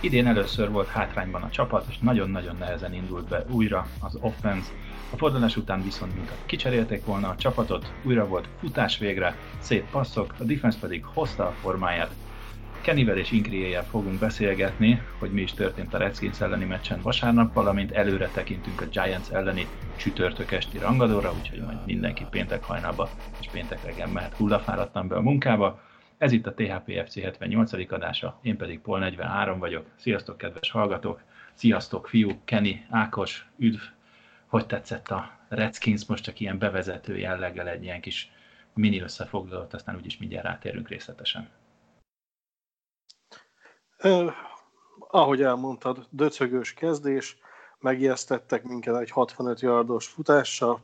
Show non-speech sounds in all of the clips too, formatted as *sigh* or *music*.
Idén először volt hátrányban a csapat, és nagyon-nagyon nehezen indult be újra az offense. A fordulás után viszont mintha kicserélték volna a csapatot, újra volt futás végre, szép passzok, a defense pedig hozta a formáját. Kennyvel és Inkriéjel fogunk beszélgetni, hogy mi is történt a Redskins elleni meccsen vasárnap, valamint előre tekintünk a Giants elleni csütörtök esti rangadóra, úgyhogy majd mindenki péntek hajnalba és péntek reggel mehet hullafáradtan be a munkába. Ez itt a THPFC 78. adása, én pedig Pol 43 vagyok. Sziasztok, kedves hallgatók! Sziasztok, fiú, Kenny, Ákos, üdv! Hogy tetszett a Redskins most csak ilyen bevezető jelleggel egy ilyen kis mini összefoglalót, aztán úgyis mindjárt rátérünk részletesen. Eh, ahogy elmondtad, döcögős kezdés, megijesztettek minket egy 65 yardos futással,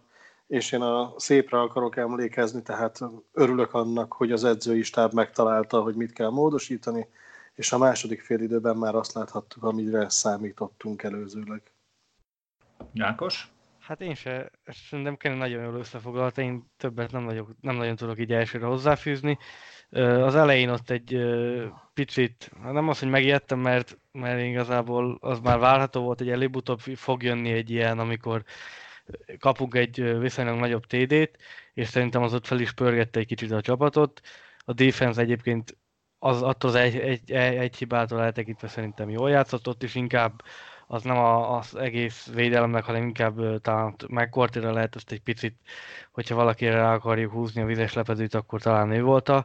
és én a szépre akarok emlékezni, tehát örülök annak, hogy az edzői stáb megtalálta, hogy mit kell módosítani, és a második fél időben már azt láthattuk, amire számítottunk előzőleg. Ákos? Hát én se, szerintem kell nagyon jól összefoglalta, én többet nem, vagyok, nem nagyon tudok így elsőre hozzáfűzni. Az elején ott egy picit, nem az, hogy megijedtem, mert, mert igazából az már várható volt, hogy előbb-utóbb fog jönni egy ilyen, amikor kapunk egy viszonylag nagyobb TD-t, és szerintem az ott fel is pörgette egy kicsit a csapatot. A defense egyébként az, attól az egy, egy, egy hibától eltekintve szerintem jól játszott, ott is inkább az nem a, az egész védelemnek, hanem inkább talán megkortira lehet ezt egy picit, hogyha valakire rá akarjuk húzni a vizes lepedőt, akkor talán ő volt a,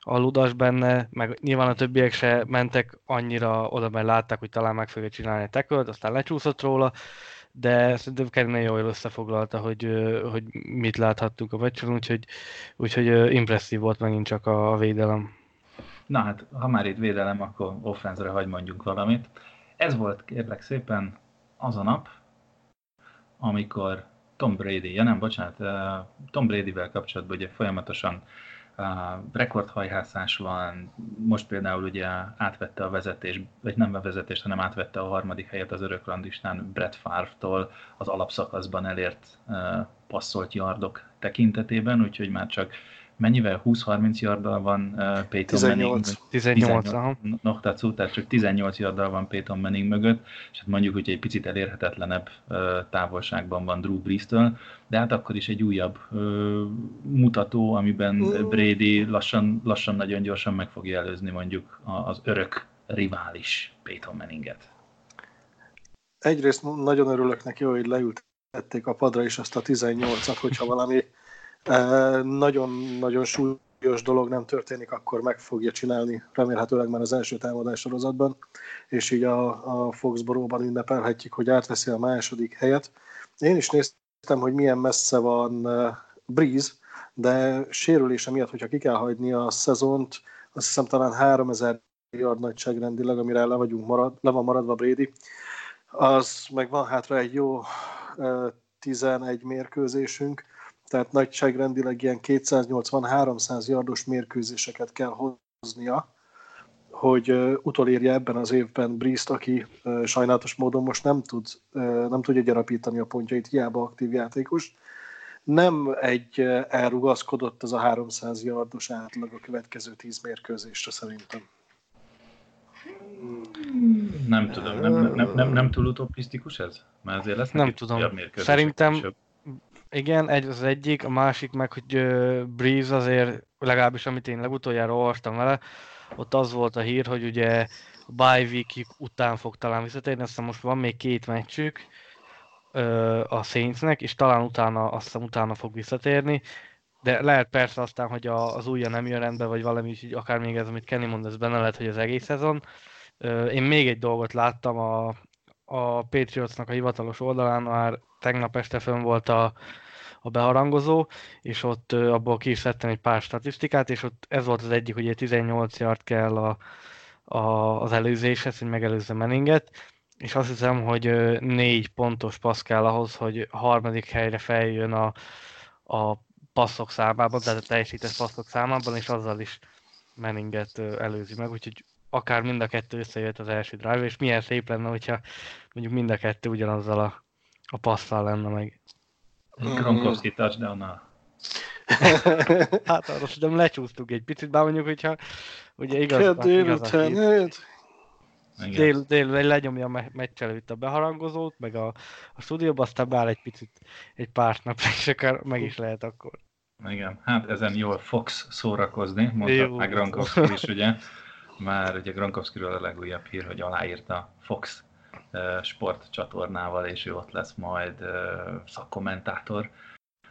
a ludas benne, meg nyilván a többiek se mentek annyira oda, mert látták, hogy talán meg fogja csinálni a tekölt, aztán lecsúszott róla, de szerintem Kerine jól összefoglalta, hogy, hogy mit láthattuk a meccsen, úgyhogy, úgyhogy impresszív volt megint csak a, védelem. Na hát, ha már itt védelem, akkor offenzre hagy mondjunk valamit. Ez volt kérlek szépen az a nap, amikor Tom Brady, ja nem, bocsánat, Tom Brady-vel kapcsolatban ugye folyamatosan rekordhajhászás van, most például ugye átvette a vezetés, vagy nem a vezetést, hanem átvette a harmadik helyet az örökrandistán Brett Favre-tól az alapszakaszban elért passzolt yardok tekintetében, úgyhogy már csak mennyivel? 20-30 yarddal van uh, Peyton 18. Manning 18, 18 no, tehát, szó, tehát csak 18 yarddal van Peyton Manning mögött, és hát mondjuk, hogy egy picit elérhetetlenebb uh, távolságban van Drew Brees-től, de hát akkor is egy újabb uh, mutató, amiben Brady lassan, lassan nagyon gyorsan meg fogja előzni mondjuk az örök rivális Peyton Manninget. Egyrészt nagyon örülök neki, hogy leültették a padra is azt a 18-at, hogyha valami nagyon-nagyon súlyos dolog nem történik, akkor meg fogja csinálni, remélhetőleg már az első támadás sorozatban, és így a, a Foxboróban ünnepelhetjük, hogy átveszi a második helyet. Én is néztem, hogy milyen messze van Breeze, de sérülése miatt, hogyha ki kell hagyni a szezont, azt hiszem talán 3000 yard nagyságrendileg, amire le, vagyunk marad, le van maradva Brady, az meg van hátra egy jó 11 mérkőzésünk, tehát nagyságrendileg ilyen 280-300 yardos mérkőzéseket kell hoznia, hogy utolérje ebben az évben Briszt, aki sajnálatos módon most nem, tud, nem tudja gyarapítani a pontjait, hiába aktív játékos. Nem egy elrugaszkodott az a 300 yardos átlag a következő 10 mérkőzésre szerintem. Nem tudom, nem, nem, nem, nem túl utopisztikus ez? Mert azért lesz nem tudom. Szerintem. Igen, egy az egyik, a másik meg, hogy uh, Breeze azért, legalábbis amit én legutoljára olvastam vele, ott az volt a hír, hogy ugye a week után fog talán visszatérni, aztán most van még két meccsük a Saintsnek, és talán utána, azt hiszem utána fog visszatérni, de lehet persze aztán, hogy a, az újja nem jön rendbe, vagy valami is, akár még ez, amit Kenny mond, ez benne lehet, hogy az egész szezon. Én még egy dolgot láttam a, a Patriotsnak a hivatalos oldalán, már tegnap este fönn volt a, a beharangozó, és ott abból ki is szedtem egy pár statisztikát, és ott ez volt az egyik, hogy 18 yard kell a, a, az előzéshez, hogy megelőzze Meninget, és azt hiszem, hogy négy pontos passz kell ahhoz, hogy harmadik helyre feljön a, a passzok számában, tehát a teljesített passzok számában, és azzal is Meninget előzi meg, úgyhogy akár mind a kettő összejött az első drive, és milyen szép lenne, hogyha mondjuk mind a kettő ugyanazzal a, a passzal lenne meg. Gronkowski touchdown *laughs* hát arra szerintem lecsúsztuk egy picit, bár mondjuk, hogyha ugye igaz, délután, dél, dél, lenyomja a meccs előtt a beharangozót, meg a, a stúdióba, aztán beáll egy picit, egy pár nap, és akár meg is lehet akkor. Igen, hát ezen jól Fox szórakozni, mondta meg Gronkowski is, ugye. Már ugye Gronkowskiről a legújabb hír, hogy aláírta Fox sport csatornával, és ő ott lesz majd szakkommentátor,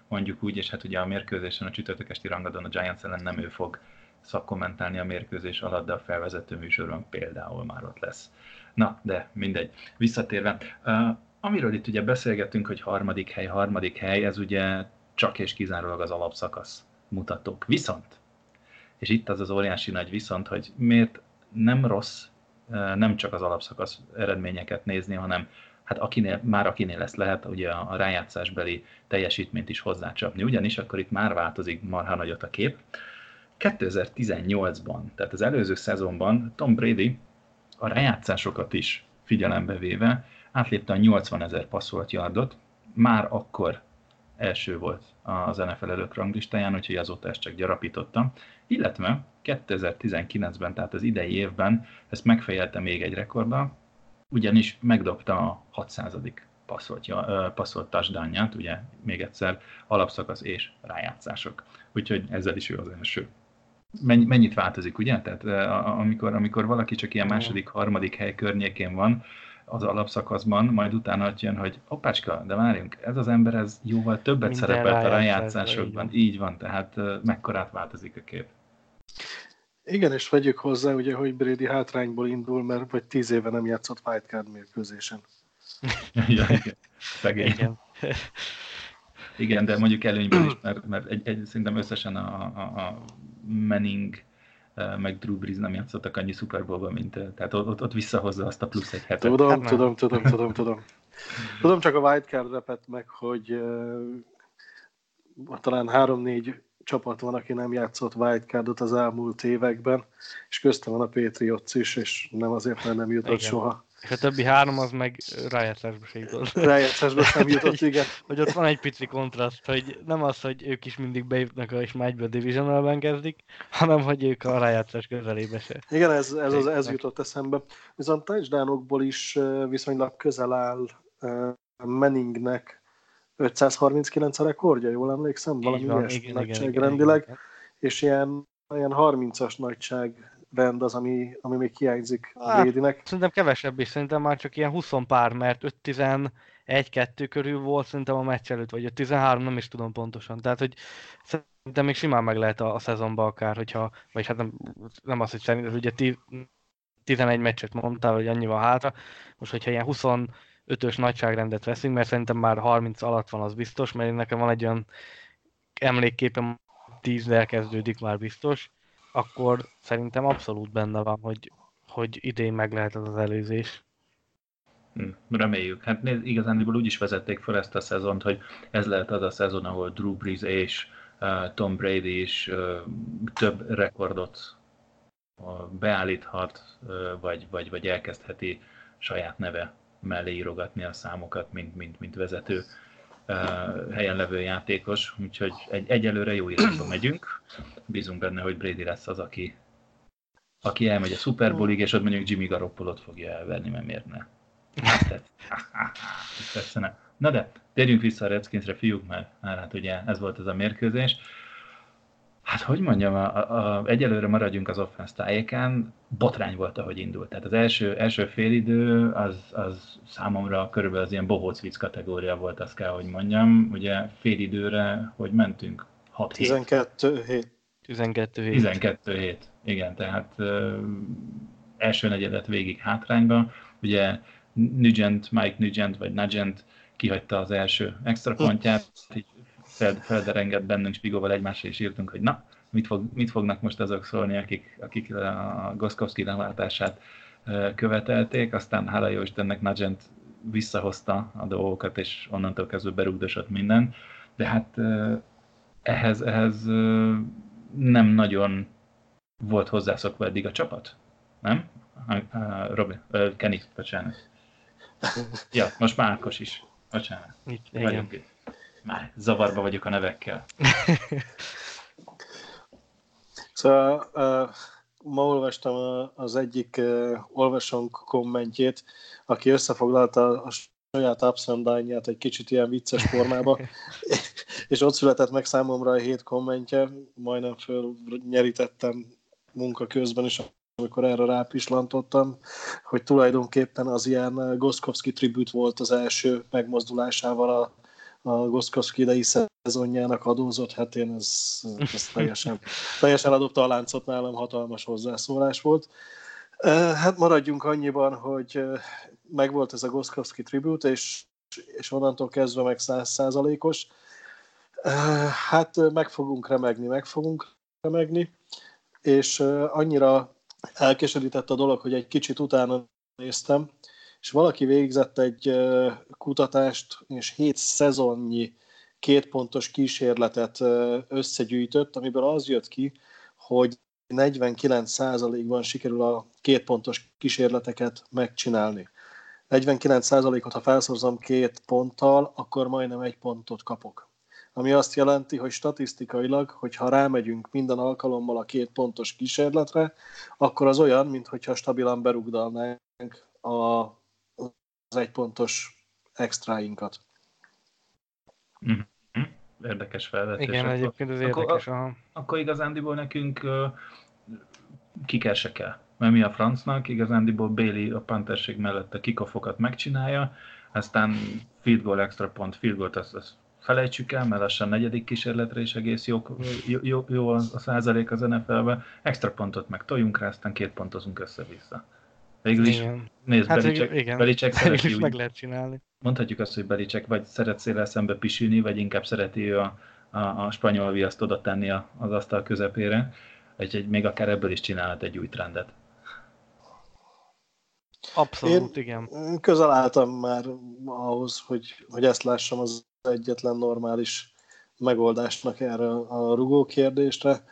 mondjuk úgy, és hát ugye a mérkőzésen, a csütörtökesti rangadon a Giants ellen nem ő fog szakkommentálni a mérkőzés alatt, de a felvezető műsoron például már ott lesz. Na, de mindegy. Visszatérve, uh, amiről itt ugye beszélgettünk, hogy harmadik hely, harmadik hely, ez ugye csak és kizárólag az alapszakasz mutatók. Viszont, és itt az az óriási nagy viszont, hogy miért nem rossz nem csak az alapszakasz eredményeket nézni, hanem hát akinél, már akinél ezt lehet, ugye a rájátszásbeli teljesítményt is hozzácsapni. Ugyanis akkor itt már változik marha nagyot a kép. 2018-ban, tehát az előző szezonban Tom Brady a rájátszásokat is figyelembe véve átlépte a 80 ezer passzolt yardot, már akkor első volt az NFL előtt ranglistáján, úgyhogy azóta ezt csak gyarapította. Illetve 2019-ben, tehát az idei évben ezt megfejelte még egy rekordba, ugyanis megdobta a 600. passzolt, passzolt touchdownját, ugye még egyszer alapszakasz és rájátszások. Úgyhogy ezzel is ő az első. Mennyit változik, ugye? Tehát amikor, amikor valaki csak ilyen második, harmadik hely környékén van, az alapszakaszban, majd utána jön, hogy opácska, de várjunk, ez az ember ez jóval többet Minden szerepelt a rájátszásokban. Így van, tehát mekkorát változik a kép. Igen, és vegyük hozzá, ugye, hogy Brady hátrányból indul, mert vagy tíz éve nem játszott wildcard mérkőzésen. *laughs* ja, igen. Szegény. Igen. igen, de mondjuk előnyben is, mert, mert egy, egy, szerintem összesen a, a, a Manning meg Drew Brees nem játszottak annyi Super Bowl-ban, mint tehát ott, ott visszahozza azt a plusz egy hetet. Tudom, hát tudom, tudom, tudom, tudom. Tudom csak a wildcard repet meg, hogy uh, talán három-négy csapat van, aki nem játszott wildcardot az elmúlt években, és köztem van a Patriots is, és nem azért, mert nem jutott Igen. soha. És a többi három az meg rájátszásba se jutott. Rájátszásba sem jutott, *laughs* igen. hogy ott van egy pici kontraszt, hogy nem az, hogy ők is mindig bejutnak, és már egyből divisionalben kezdik, hanem hogy ők a rájátszás közelébe se. Igen, ez, ez, az, ez jutott eszembe. Viszont touchdownokból is viszonylag közel áll Manningnek 539 a rekordja, jól emlékszem, valami ilyesmi nagyságrendileg, és ilyen, ilyen 30-as nagyság rend az, ami, ami még hiányzik hát, Bradynek. Szerintem kevesebb is, szerintem már csak ilyen 20 pár, mert 5-11-2 körül volt szerintem a meccs előtt, vagy 13, nem is tudom pontosan. Tehát, hogy szerintem még simán meg lehet a, a szezonban akár, hogyha, vagy hát nem, nem az, hogy szerintem, ugye 11 meccset mondtál, hogy annyi van hátra. Most, hogyha ilyen 25-ös nagyságrendet veszünk, mert szerintem már 30 alatt van, az biztos, mert nekem van egy olyan emlékképem, 10 kezdődik már biztos, akkor szerintem abszolút benne van, hogy, hogy idén meg lehet az az előzés. Hm, reméljük. Hát nézd, igazán úgy is vezették fel ezt a szezont, hogy ez lehet az a szezon, ahol Drew Brees és uh, Tom Brady is uh, több rekordot uh, beállíthat, uh, vagy, vagy, vagy elkezdheti saját neve mellé írogatni a számokat, mint, mint, mint vezető helyen levő játékos, úgyhogy egy, egyelőre jó irányba megyünk. Bízunk benne, hogy Brady lesz az, aki, aki elmegy a Super Bowlig, és ott mondjuk Jimmy Garoppolot fogja elverni, mert miért ne? Tetszene. Na de, térjünk vissza a Redskinsre, fiúk, mert hát ugye ez volt ez a mérkőzés. Hát hogy mondjam, a, a, a, egyelőre maradjunk az offense tájékán, botrány volt, ahogy indult. Tehát az első, első félidő az, az számomra körülbelül az ilyen bohóc vicc kategória volt, azt kell, hogy mondjam. Ugye félidőre, hogy mentünk? 6 12 hét. 12 hét. 12 hét, igen, tehát ö, első negyedet végig hátrányba. Ugye Nugent, Mike Nugent, vagy Nugent kihagyta az első extra pontját, így felderengett bennünk Spigóval egymásra, és írtunk, hogy na, mit, fog, mit fognak most azok szólni, akik, akik a Goszkowski leváltását követelték, aztán hála jó Istennek Nugent visszahozta a dolgokat, és onnantól kezdve berugdosott minden, de hát ehhez, ehhez nem nagyon volt hozzászokva eddig a csapat, nem? Robin, Kenny, bocsánat. Ja, most már Ákos is. Bocsánat. Itt, igen. Itt. Már zavarba vagyok a nevekkel. *laughs* szóval uh, ma olvastam az egyik uh, olvasónk kommentjét, aki összefoglalta a saját ups egy kicsit ilyen vicces formába, *laughs* és ott született meg számomra a hét kommentje, majdnem fölnyerítettem munka közben is, amikor erre rápislantottam, hogy tulajdonképpen az ilyen Goszkowski tribut volt az első megmozdulásával a, a Goszkowski idei szezonjának adózott, hát én ez, ez teljesen, teljesen adott a láncot nálam, hatalmas hozzászólás volt. Hát maradjunk annyiban, hogy megvolt ez a Goszkowski tribut, és, és onnantól kezdve meg százszázalékos. Hát meg fogunk remegni, meg fogunk remegni, és annyira elkeserített a dolog, hogy egy kicsit utána néztem, és valaki végzett egy kutatást, és hét szezonnyi kétpontos kísérletet összegyűjtött, amiből az jött ki, hogy 49%-ban sikerül a kétpontos kísérleteket megcsinálni. 49%-ot, ha felszorzom két ponttal, akkor majdnem egy pontot kapok. Ami azt jelenti, hogy statisztikailag, hogyha rámegyünk minden alkalommal a két pontos kísérletre, akkor az olyan, mintha stabilan berugdalnánk a, az egy pontos extrainkat. Mm-hmm. Érdekes felvetés. Igen, egyébként ez érdekes. Akkor, akkor igazándiból nekünk uh, kiker se kell mert mi a francnak, igazándiból Bailey a panterség mellett a kikofokat megcsinálja, aztán field goal, extra pont, field goal, azt, azt felejtsük el, mert lassan negyedik kísérletre is egész jó, jó, jó, jó a, a százalék az NFL-be, extra pontot meg toljunk rá, aztán két pontozunk össze-vissza. Végül is, igen. nézd, hát Belicek, igen. Belicek szereti úgy, meg lehet csinálni. Mondhatjuk azt, hogy Belicek vagy szeret széle szembe pisilni, vagy inkább szereti ő a, a, a spanyol viaszt oda tenni az asztal közepére, egy még akár ebből is csinálhat egy új trendet. Abszolút, Én igen. Közel álltam már ahhoz, hogy, hogy ezt lássam az egyetlen normális megoldásnak erre a rugó kérdésre.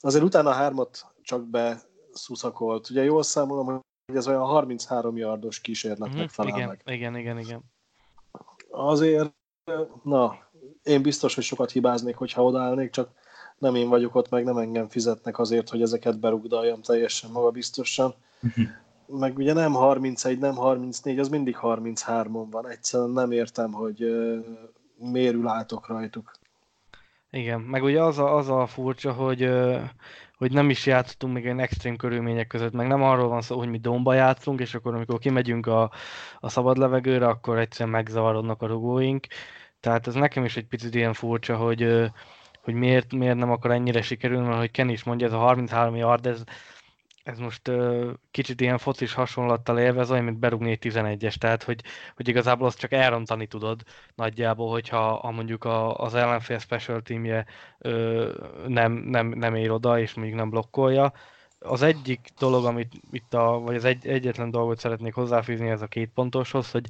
Azért utána a hármat csak beszuszakolt. Ugye jól számolom, hogy ez olyan 33 yardos kísérletnek mm, felel igen, meg. Igen, igen, igen. Azért, na, én biztos, hogy sokat hibáznék, hogyha odaállnék, csak nem én vagyok ott, meg nem engem fizetnek azért, hogy ezeket berugdaljam teljesen magabiztosan. Mhm meg ugye nem 31, nem 34, az mindig 33-on van. Egyszerűen nem értem, hogy uh, miért látok rajtuk. Igen, meg ugye az a, az a furcsa, hogy, uh, hogy nem is játszottunk még egy extrém körülmények között, meg nem arról van szó, hogy mi domba játszunk, és akkor amikor kimegyünk a, a szabad levegőre, akkor egyszerűen megzavarodnak a rugóink. Tehát ez nekem is egy picit ilyen furcsa, hogy, hogy miért, miért nem akar ennyire sikerülni, mert hogy Ken is mondja, ez a 33 yard, ez, ez most uh, kicsit ilyen focis hasonlattal élve, ez olyan, mint berúgni egy 11-es, tehát hogy, hogy igazából azt csak elrontani tudod nagyjából, hogyha ha mondjuk a, az ellenfél special teamje uh, nem, nem, nem ér oda, és mondjuk nem blokkolja. Az egyik dolog, amit itt a, vagy az egy, egyetlen dolgot szeretnék hozzáfűzni ez a két pontoshoz, hogy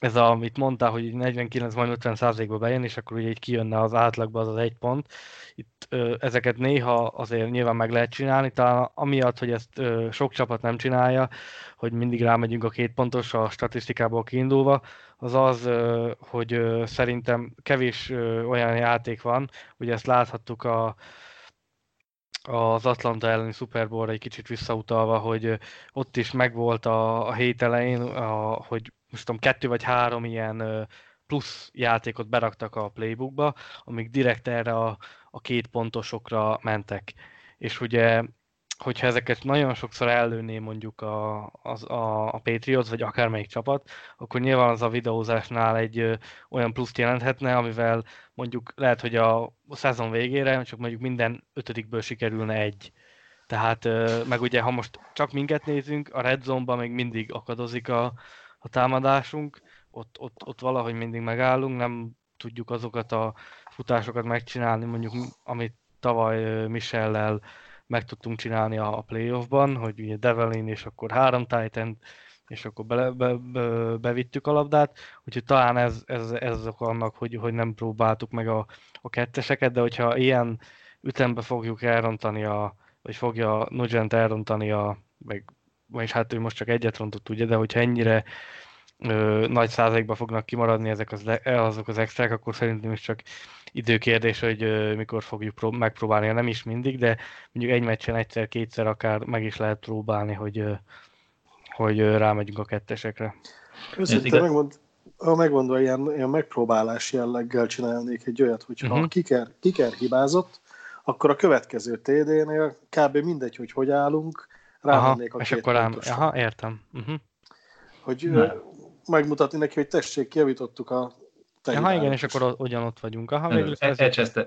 ez a, amit mondtál, hogy 49 majd 50 százalékba bejön, és akkor ugye így kijönne az átlagba az az egy pont. Itt ö, ezeket néha azért nyilván meg lehet csinálni, talán amiatt, hogy ezt ö, sok csapat nem csinálja, hogy mindig rámegyünk a két pontos a statisztikából kiindulva, az az, ö, hogy ö, szerintem kevés ö, olyan játék van, ugye ezt láthattuk a, az Atlanta elleni Super Bowl-ra egy kicsit visszautalva, hogy ott is megvolt a, a hét elején, a, hogy most tudom, kettő vagy három ilyen plusz játékot beraktak a playbookba, amik direkt erre a, a két pontosokra mentek. És ugye, hogyha ezeket nagyon sokszor ellőné mondjuk a, a, a, a Patriots, vagy akármelyik csapat, akkor nyilván az a videózásnál egy ö, olyan pluszt jelenthetne, amivel mondjuk lehet, hogy a, a szezon végére csak mondjuk minden ötödikből sikerülne egy. Tehát, ö, meg ugye, ha most csak minket nézünk, a Red Zone-ban még mindig akadozik a, a támadásunk, ott, ott, ott valahogy mindig megállunk, nem tudjuk azokat a futásokat megcsinálni, mondjuk amit tavaly Michellel meg tudtunk csinálni a playoffban, hogy ugye Develin és akkor három Titan, és akkor be, be, be, bevittük a labdát, úgyhogy talán ez, ez, ez ok annak, hogy, hogy nem próbáltuk meg a, a ketteseket, de hogyha ilyen ütembe fogjuk elrontani, a, vagy fogja Nugent elrontani a, meg, vagyis hát ő most csak egyet rontott, ugye, de hogyha ennyire ö, nagy százalékban fognak kimaradni ezek az, azok az extrák, akkor szerintem is csak időkérdés, hogy ö, mikor fogjuk prób- megpróbálni, nem is mindig, de mondjuk egy meccsen egyszer-kétszer akár meg is lehet próbálni, hogy, ö, hogy ö, rámegyünk a kettesekre. Őszintén megmond, ha megmondva, ilyen, ilyen megpróbálás jelleggel csinálnék egy olyat, hogyha uh-huh. kiker, kiker hibázott, akkor a következő TD-nél kb. mindegy, hogy hogy állunk, rámennék a és akkor rám... Aha, értem. Uh-huh. Hogy ne. megmutatni neki, hogy tessék, kiavítottuk a Ja, igen, és akkor ugyanott vagyunk. Aha, végül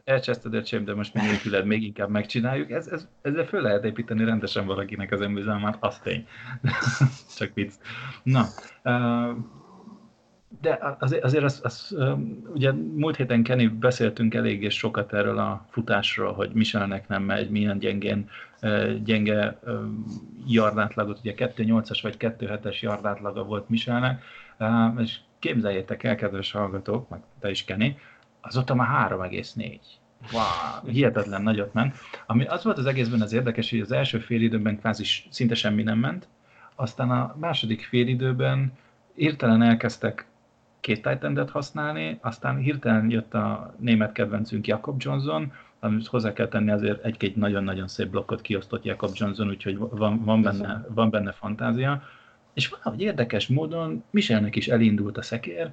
elcseszted a csém, de most még még inkább megcsináljuk. Ez, ez, ezzel föl lehet építeni rendesen valakinek az önbizalmát, az tény. *laughs* Csak vicc. Na, uh, de azért, az, az, ugye múlt héten Kenny beszéltünk elég sokat erről a futásról, hogy Michelnek nem megy, milyen gyengén, gyenge yardátlagot, ugye 2.8-as vagy 2.7-es yardátlaga volt Michelnek, és képzeljétek el, kedves hallgatók, meg te is Kenny, azóta már 3,4. Wow, hihetetlen nagyot ment. Ami az volt az egészben az érdekes, hogy az első fél időben kvázi szinte semmi nem ment, aztán a második fél időben hirtelen elkezdtek két titan használni, aztán hirtelen jött a német kedvencünk Jakob Johnson, amit hozzá kell tenni azért egy-két nagyon-nagyon szép blokkot kiosztott Jakob Johnson, úgyhogy van, van, benne, van benne fantázia. És valahogy érdekes módon Michelnek is elindult a szekér,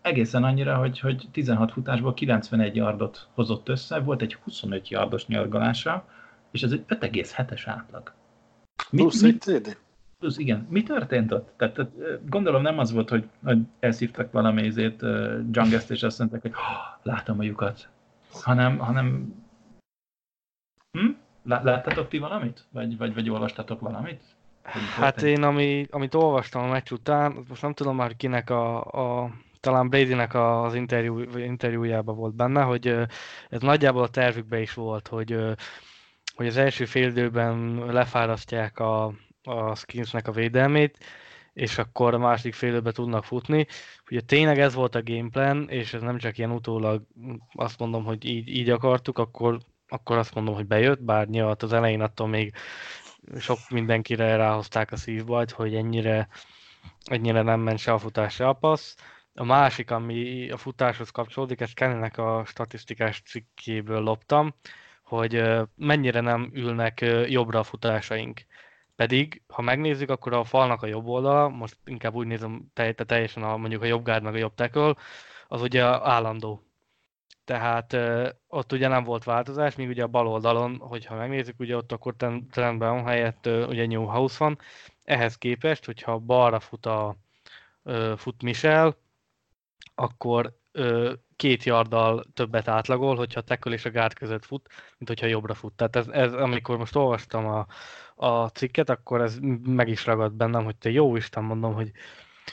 egészen annyira, hogy, hogy 16 futásból 91 yardot hozott össze, volt egy 25 yardos nyargalása, és ez egy 5,7-es átlag. Plusz egy TD plusz igen, mi történt ott? Tehát, tehát gondolom nem az volt, hogy, hogy elszívtak valami izét, uh, Jungest, és azt mondták, hogy látom a lyukat, hanem, hanem hm? Láttatok ti valamit? Vagy, vagy, vagy olvastatok valamit? Hát én, ami, amit olvastam a meccs után, most nem tudom már kinek a, a talán Bradynek az interjú, interjújában volt benne, hogy ez nagyjából a tervükben is volt, hogy, hogy az első fél időben lefárasztják a, a skinsnek a védelmét, és akkor a másik félőbe tudnak futni. Ugye tényleg ez volt a gameplan, és ez nem csak ilyen utólag azt mondom, hogy így, így akartuk, akkor, akkor azt mondom, hogy bejött, bár nyilván az elején attól még sok mindenkire ráhozták a szívbajt, hogy ennyire, ennyire nem ment se a futás, se a passz. A másik, ami a futáshoz kapcsolódik, ezt Kennynek a statisztikás cikkéből loptam, hogy mennyire nem ülnek jobbra a futásaink. Pedig, ha megnézzük, akkor a falnak a jobb oldala, most inkább úgy nézem te, te teljesen a, mondjuk a jobb gárd meg a jobb tackle, az ugye állandó. Tehát ott ugye nem volt változás, míg ugye a bal oldalon, hogyha megnézzük, ugye ott akkor trendben helyett ugye Newhouse van. Ehhez képest, hogyha balra fut, a, fut Michel, akkor két yarddal többet átlagol, hogyha a tackle és a gárd között fut, mint hogyha jobbra fut. Tehát ez, ez amikor most olvastam a, a cikket, akkor ez meg is ragadt bennem, hogy te jó Isten mondom, hogy,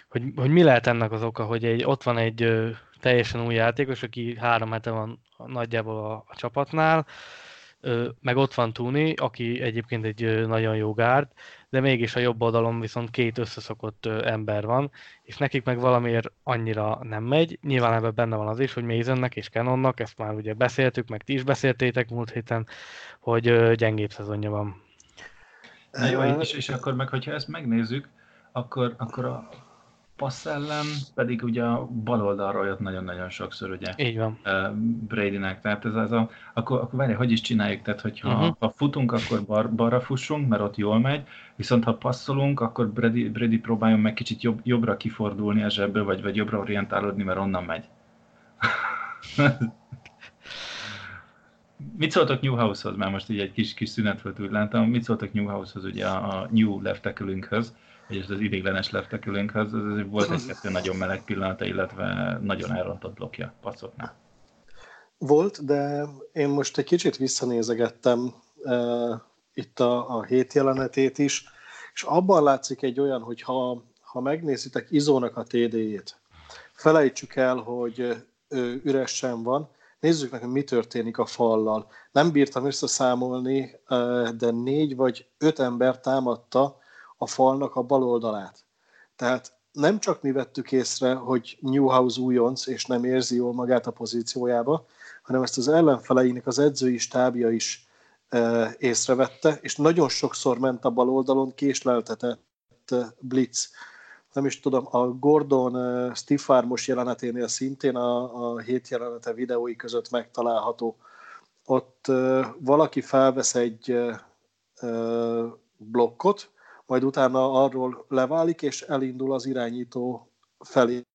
hogy, hogy mi lehet ennek az oka, hogy egy, ott van egy teljesen új játékos, aki három hete van nagyjából a, a csapatnál, meg ott van Tuni, aki egyébként egy nagyon jó gárd, de mégis a jobb oldalon viszont két összeszokott ember van, és nekik meg valamiért annyira nem megy. Nyilván ebben benne van az is, hogy Masonnek és Canonnak, ezt már ugye beszéltük, meg ti is beszéltétek múlt héten, hogy gyengébb szezonja van. Na jó, és, és akkor meg, hogyha ezt megnézzük, akkor, akkor a passz ellen pedig ugye a bal oldalról jött nagyon-nagyon sokszor, ugye? Így van. Bradynek, tehát ez az a, akkor, akkor várj, hogy is csináljuk, tehát hogyha uh-huh. ha futunk, akkor bar, balra fussunk, mert ott jól megy, viszont ha passzolunk, akkor Brady, Brady próbáljon meg kicsit jobb, jobbra kifordulni a zsebből, vagy, vagy jobbra orientálódni, mert onnan megy. *laughs* Mit szóltok Newhouse-hoz? Már most így egy kis, kis szünet volt, úgy láttam. Mit szóltok Newhouse-hoz, ugye a, a New leftekülünkhöz, vagyis az idéglenes leftekülünkhöz? Ez volt egy-kettő nagyon meleg pillanata, illetve nagyon elrontott blokja passzoknál. Volt, de én most egy kicsit visszanézegettem uh, itt a, a hét jelenetét is, és abban látszik egy olyan, hogy ha, ha megnézitek Izónak a TD-jét, felejtsük el, hogy ő üresen van, nézzük meg, hogy mi történik a fallal. Nem bírtam összeszámolni, de négy vagy öt ember támadta a falnak a bal oldalát. Tehát nem csak mi vettük észre, hogy Newhouse újonc, és nem érzi jól magát a pozíciójába, hanem ezt az ellenfeleinek az edzői stábja is e, észrevette, és nagyon sokszor ment a bal oldalon késleltetett blitz. Nem is tudom, a Gordon uh, Steve Farmos jeleneténél szintén a, a hét jelenete videói között megtalálható. Ott valaki felvesz egy blokkot, majd utána arról leválik, és elindul az irányító felé,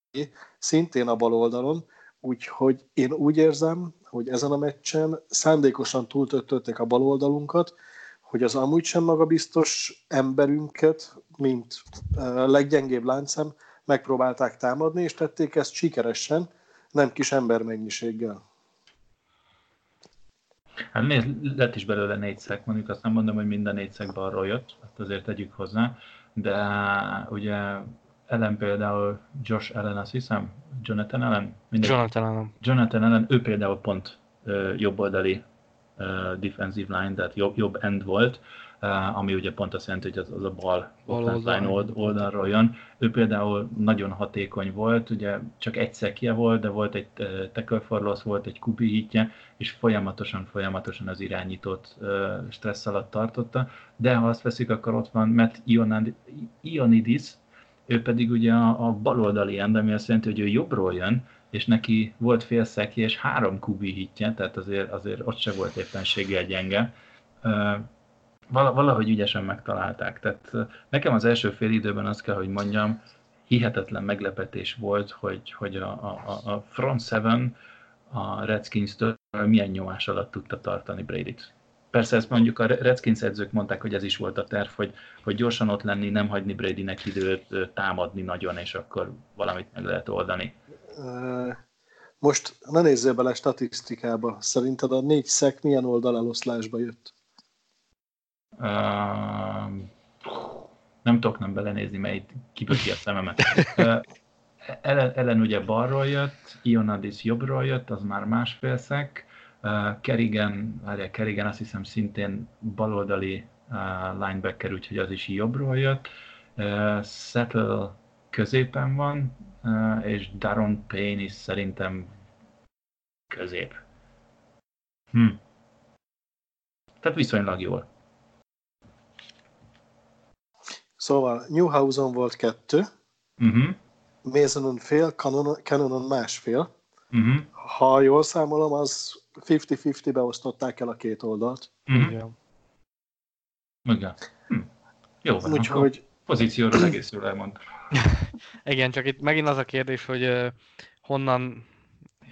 szintén a bal oldalon, úgyhogy én úgy érzem, hogy ezen a meccsen szándékosan túltöttötték a bal oldalunkat, hogy az amúgy sem magabiztos emberünket, mint leggyengébb láncem, megpróbálták támadni, és tették ezt sikeresen, nem kis embermennyiséggel. Hát nézd, lett is belőle négy szek, mondjuk azt nem mondom, hogy minden négy szek balról jött, azt azért tegyük hozzá, de ugye ellen például Josh Allen, azt hiszem, Jonathan Allen? Mindegy. Jonathan Allen. Jonathan Allen, ő például pont uh, jobboldali defensive line, tehát jobb, jobb end volt, uh, ami ugye pont azt jelenti, hogy az, az a bal offense line old, oldalról jön. Ő például nagyon hatékony volt, ugye csak egy szekje volt, de volt egy uh, tackle for loss, volt egy kupi hitje, és folyamatosan, folyamatosan az irányítót uh, stressz alatt tartotta, de ha azt veszik, akkor ott van Matt Ionidis, ő pedig ugye a, a baloldali end, ami azt jelenti, hogy ő jobbról jön, és neki volt fél szeki és három kubi hitje, tehát azért, azért ott se volt éppenséggel gyenge. Valahogy ügyesen megtalálták. Tehát nekem az első fél időben azt kell, hogy mondjam, hihetetlen meglepetés volt, hogy, hogy a, a, a front seven a Redskins-től milyen nyomás alatt tudta tartani Brady-t. Persze ezt mondjuk a Redskins edzők mondták, hogy ez is volt a terv, hogy, hogy gyorsan ott lenni, nem hagyni Brady-nek időt támadni nagyon, és akkor valamit meg lehet oldani. Most ne nézzél bele statisztikába. Szerinted a négy szek milyen oldaleloszlásba jött? Uh, nem tudok nem belenézni, mert itt kiböki a szememet. Uh, ellen, ellen ugye balról jött, Ionadis jobbról jött, az már másfél szek. Kerrigan, várjál, Kerrigan azt hiszem szintén baloldali linebacker, úgyhogy az is jobbról jött. Settle középen van, és Daron Payne is szerintem közép. Hm. Tehát viszonylag jól. Szóval Newhausen volt kettő, uh-huh. Masonon fél, Canonon másfél. Uh-huh. Ha jól számolom, az 50-50 beosztották el a két oldalt. Mm. Igen. Igen. Hm. Jó van, Úgyhogy... pozícióról egész jól elmond. *laughs* Igen, csak itt megint az a kérdés, hogy honnan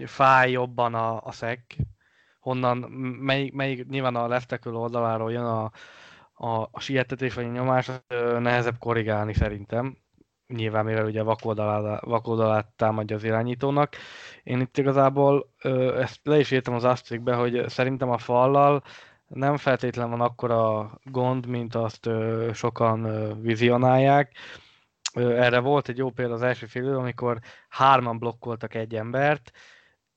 fáj jobban a, a szek, honnan, melyik, melyik nyilván a left oldaláról jön a, a, a sietetés vagy a nyomás, nehezebb korrigálni szerintem nyilván mivel ugye vakoldalát, vakoldalát támadja az irányítónak. Én itt igazából ezt le is írtam az asztrikbe, hogy szerintem a fallal nem feltétlen van akkora gond, mint azt sokan vizionálják. Erre volt egy jó példa az első fél amikor hárman blokkoltak egy embert,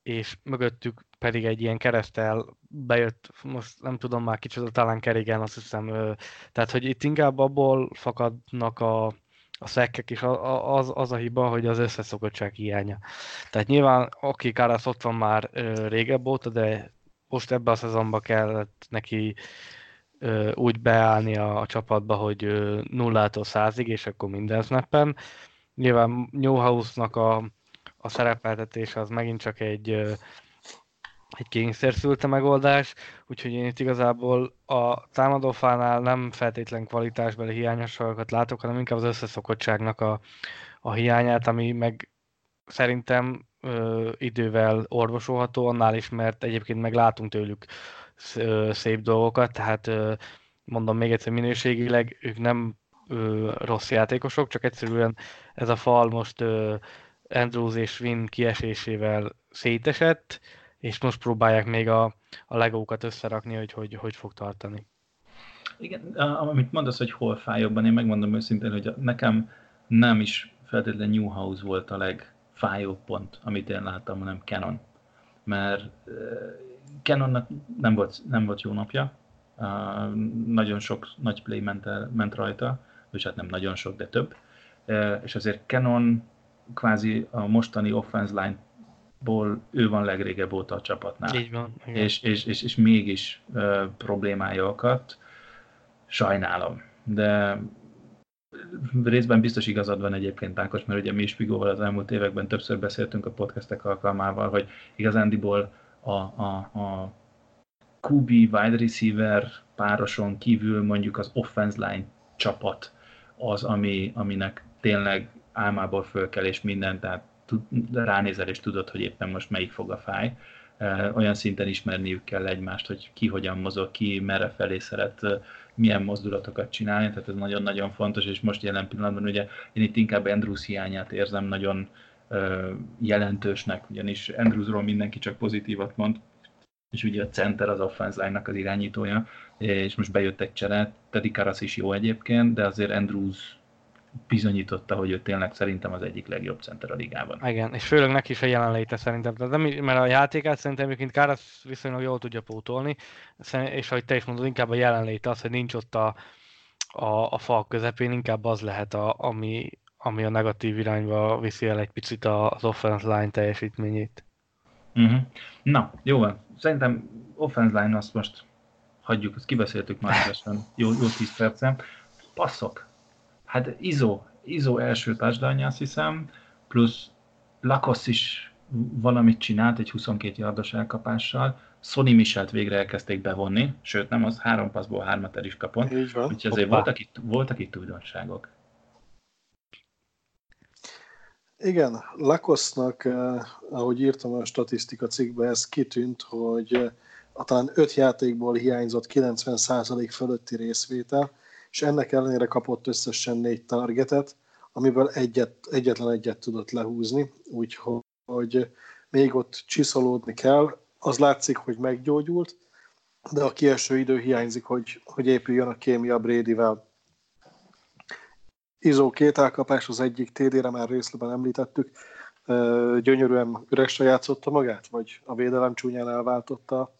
és mögöttük pedig egy ilyen keresztel bejött, most nem tudom már kicsoda, talán Kerigen, azt hiszem, tehát hogy itt inkább abból fakadnak a, a szekkek, és az, az a hiba, hogy az összeszokottság hiánya. Tehát nyilván oké, Kárász ott van már régebb óta, de most ebben a szezonban kellett neki úgy beállni a, a csapatba, hogy ö, nullától százig, és akkor minden snappen. Nyilván Newhouse-nak a, a szerepeltetése az megint csak egy ö, egy kényszerszülte megoldás, úgyhogy én itt igazából a támadófánál nem feltétlen kvalitásbeli hiányosságokat látok, hanem inkább az összeszokottságnak a, a hiányát, ami meg szerintem ö, idővel orvosolható annál is, mert egyébként meg látunk tőlük szép dolgokat, tehát ö, mondom még egyszer minőségileg ők nem ö, rossz játékosok, csak egyszerűen ez a fal most ö, Andrews és Win kiesésével szétesett, és most próbálják még a, a legókat összerakni, hogy, hogy hogy fog tartani. Igen, amit mondasz, hogy hol fáj jobban, én megmondom őszintén, hogy nekem nem is feltétlenül Newhouse volt a legfájóbb pont, amit én láttam, hanem Canon. mert Canonnak nem volt, nem volt jó napja, nagyon sok nagy play ment, el, ment rajta, és hát nem nagyon sok, de több, és azért Canon kvázi a mostani offense line ból ő van legrégebb óta a csapatnál. Így van. Igen. És, és, és, és mégis uh, problémája akadt. Sajnálom. De részben biztos igazad van egyébként, Ákos, mert ugye mi is Pigóval az elmúlt években többször beszéltünk a podcastek alkalmával, hogy igazándiból a, a, a QB wide receiver pároson kívül mondjuk az offense line csapat az, ami, aminek tényleg álmából föl kell, és minden, tehát ránézel és tudod, hogy éppen most melyik fog a fáj. Olyan szinten ismerniük kell egymást, hogy ki hogyan mozog, ki merre felé szeret milyen mozdulatokat csinálni, tehát ez nagyon-nagyon fontos, és most jelen pillanatban ugye én itt inkább Andrews hiányát érzem nagyon jelentősnek, ugyanis Andrewsról mindenki csak pozitívat mond, és ugye a center az offense line-nak az irányítója, és most bejött egy csere, Teddy Karasz is jó egyébként, de azért Andrews bizonyította, hogy ő tényleg szerintem az egyik legjobb center a ligában. Igen, és főleg neki is a jelenléte szerintem. Nem, mert a játékát szerintem egyébként Kárasz viszonylag jól tudja pótolni, és ahogy te is mondod, inkább a jelenléte az, hogy nincs ott a, a, a fal közepén, inkább az lehet, a, ami, ami a negatív irányba viszi el egy picit az offense line teljesítményét. Uh-huh. Na, jó van. Szerintem offense line azt most hagyjuk, azt kibeszéltük már jó, jó 10 percen. Passzok. Hát Izo, Izo első touchdown azt hiszem, plusz Lakosz is valamit csinált egy 22 yardos elkapással, Sony Michelt végre elkezdték bevonni, sőt nem, az három passzból hármat el is kapott. Így van. Úgyhogy azért voltak itt, voltak itt újdonságok. Igen, Lakosznak, eh, ahogy írtam a statisztika cikkbe, ez kitűnt, hogy eh, a talán öt játékból hiányzott 90% fölötti részvétel, és ennek ellenére kapott összesen négy targetet, amiből egyet, egyetlen egyet tudott lehúzni, úgyhogy még ott csiszolódni kell. Az látszik, hogy meggyógyult, de a kieső idő hiányzik, hogy, hogy épüljön a kémia Bradyvel. Izó két elkapás, az egyik TD-re már részletben említettük, gyönyörűen üresre játszotta magát, vagy a védelem csúnyán elváltotta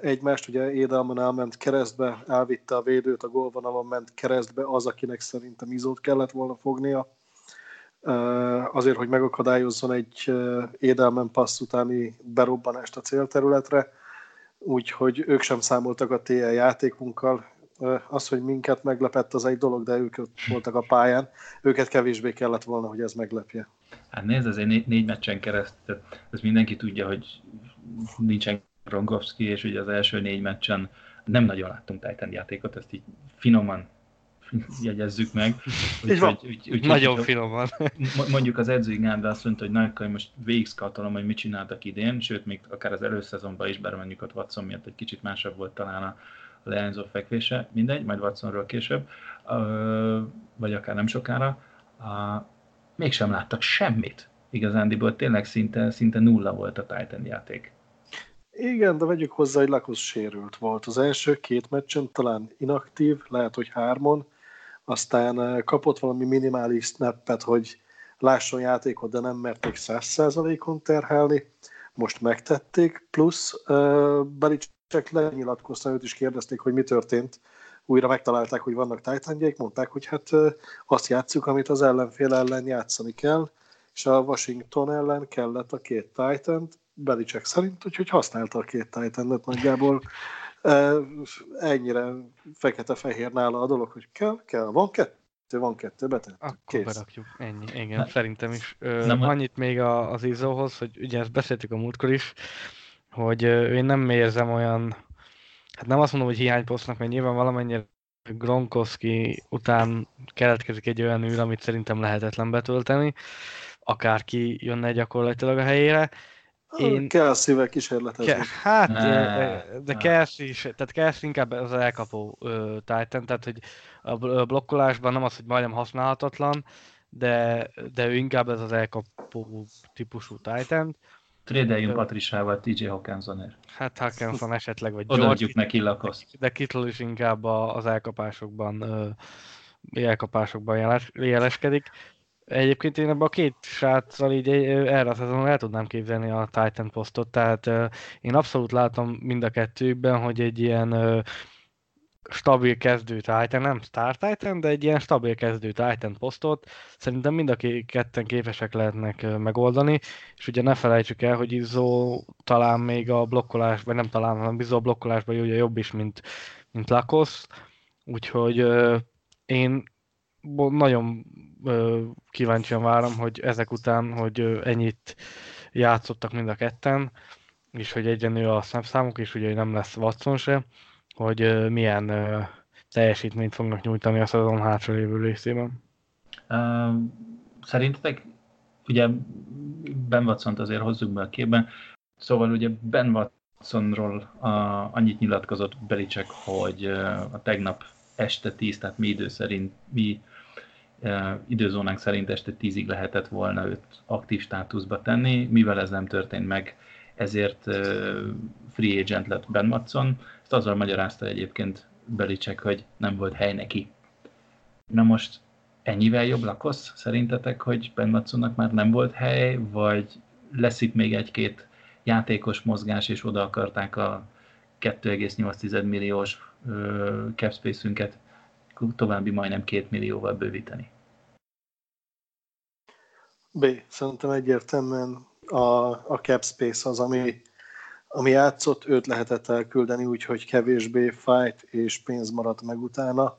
egymást, ugye Édelman elment keresztbe, elvitte a védőt, a gólvonalon ment keresztbe, az, akinek szerintem izót kellett volna fognia, azért, hogy megakadályozzon egy Édelmen passz utáni berobbanást a célterületre, úgyhogy ők sem számoltak a TL játékunkkal. Az, hogy minket meglepett, az egy dolog, de ők voltak a pályán. Őket kevésbé kellett volna, hogy ez meglepje. Hát nézd, azért négy, négy meccsen keresztül, ez mindenki tudja, hogy nincsen Rongowski, és ugye az első négy meccsen nem nagyon láttunk Titan játékot, ezt így finoman *laughs* jegyezzük meg. Úgy, úgy, úgy, úgy, Nagyon úgy, finoman. *laughs* Mondjuk az edzői Gánda azt mondta, hogy na, akkor most végigszkartolom, hogy mit csináltak idén, sőt, még akár az előszezonban is, bár mondjuk ott Watson miatt egy kicsit másabb volt talán a, a leányzó fekvése, mindegy, majd Watsonról később, vagy akár nem sokára. Mégsem láttak semmit. Igazándiból tényleg szinte, szinte nulla volt a Titan játék. Igen, de vegyük hozzá, hogy Lakosz sérült volt. Az első két meccsen talán inaktív, lehet, hogy hármon, aztán eh, kapott valami minimális snappet, hogy lásson játékot, de nem merték 100%-on terhelni. Most megtették, plusz uh, Belicek lenyilatkozta, őt is kérdezték, hogy mi történt. Újra megtalálták, hogy vannak titan mondták, hogy hát uh, azt játszuk, amit az ellenfél ellen játszani kell, és a Washington ellen kellett a két titan Belicek szerint, úgyhogy használta a két titan nagyjából. Ennyire fekete-fehér nála a dolog, hogy kell, kell, van kettő, van kettő, betett. Akkor Kész. berakjuk, ennyi, igen, ne. szerintem is. Ö, nem, annyit még a, az Izóhoz, hogy ugye ezt beszéltük a múltkor is, hogy ö, én nem érzem olyan, hát nem azt mondom, hogy hiányposztnak, mert nyilván valamennyire Gronkowski után keletkezik egy olyan űr, amit szerintem lehetetlen betölteni, akárki jönne gyakorlatilag a helyére, én... Kelsey-vel kísérletezni. Ke- hát, de, de Kelsey is, tehát Kelsey inkább az elkapó uh, Titan, tehát hogy a blokkolásban nem az, hogy majdnem használhatatlan, de, de ő inkább ez az elkapó típusú Titan. Trédeljünk Patrisával TJ Hawkinsonért. Hát Hawkinson esetleg, vagy Odaadjuk neki lakoszt. De Kittle is inkább az elkapásokban, elkapásokban jeles, jeleskedik. Egyébként én ebben a két sráccal így erre az el tudnám képzelni a Titan posztot, tehát én abszolút látom mind a kettőkben, hogy egy ilyen stabil kezdő Titan, nem Star Titan, de egy ilyen stabil kezdő Titan posztot szerintem mind a ketten képesek lehetnek megoldani, és ugye ne felejtsük el, hogy Izzo talán még a blokkolás, vagy nem talán, hanem Izzo a blokkolásban ugye jobb is, mint, mint Lakosz, úgyhogy én nagyon kíváncsian várom, hogy ezek után, hogy ennyit játszottak mind a ketten, és hogy egyre a szemszámuk, és ugye nem lesz Watson se, hogy milyen teljesítményt fognak nyújtani a szezon hátralévő részében. Szerintetek, ugye Ben watson azért hozzuk be a képben, szóval ugye Ben Watsonról a, annyit nyilatkozott Belicek, hogy a tegnap este 10, tehát mi idő szerint, mi időzónánk szerint este 10-ig lehetett volna őt aktív státuszba tenni, mivel ez nem történt meg, ezért free agent lett Ben Watson. Ezt azzal magyarázta egyébként Belicek, hogy nem volt hely neki. Na most ennyivel jobb lakosz szerintetek, hogy Ben Watsonnak már nem volt hely, vagy lesz itt még egy-két játékos mozgás, és oda akarták a 2,8 milliós capspace-ünket további majdnem 2 millióval bővíteni. B. Szerintem egyértelműen a, a cap space az, ami, ami játszott, őt lehetett elküldeni, úgyhogy kevésbé fight és pénz maradt meg utána.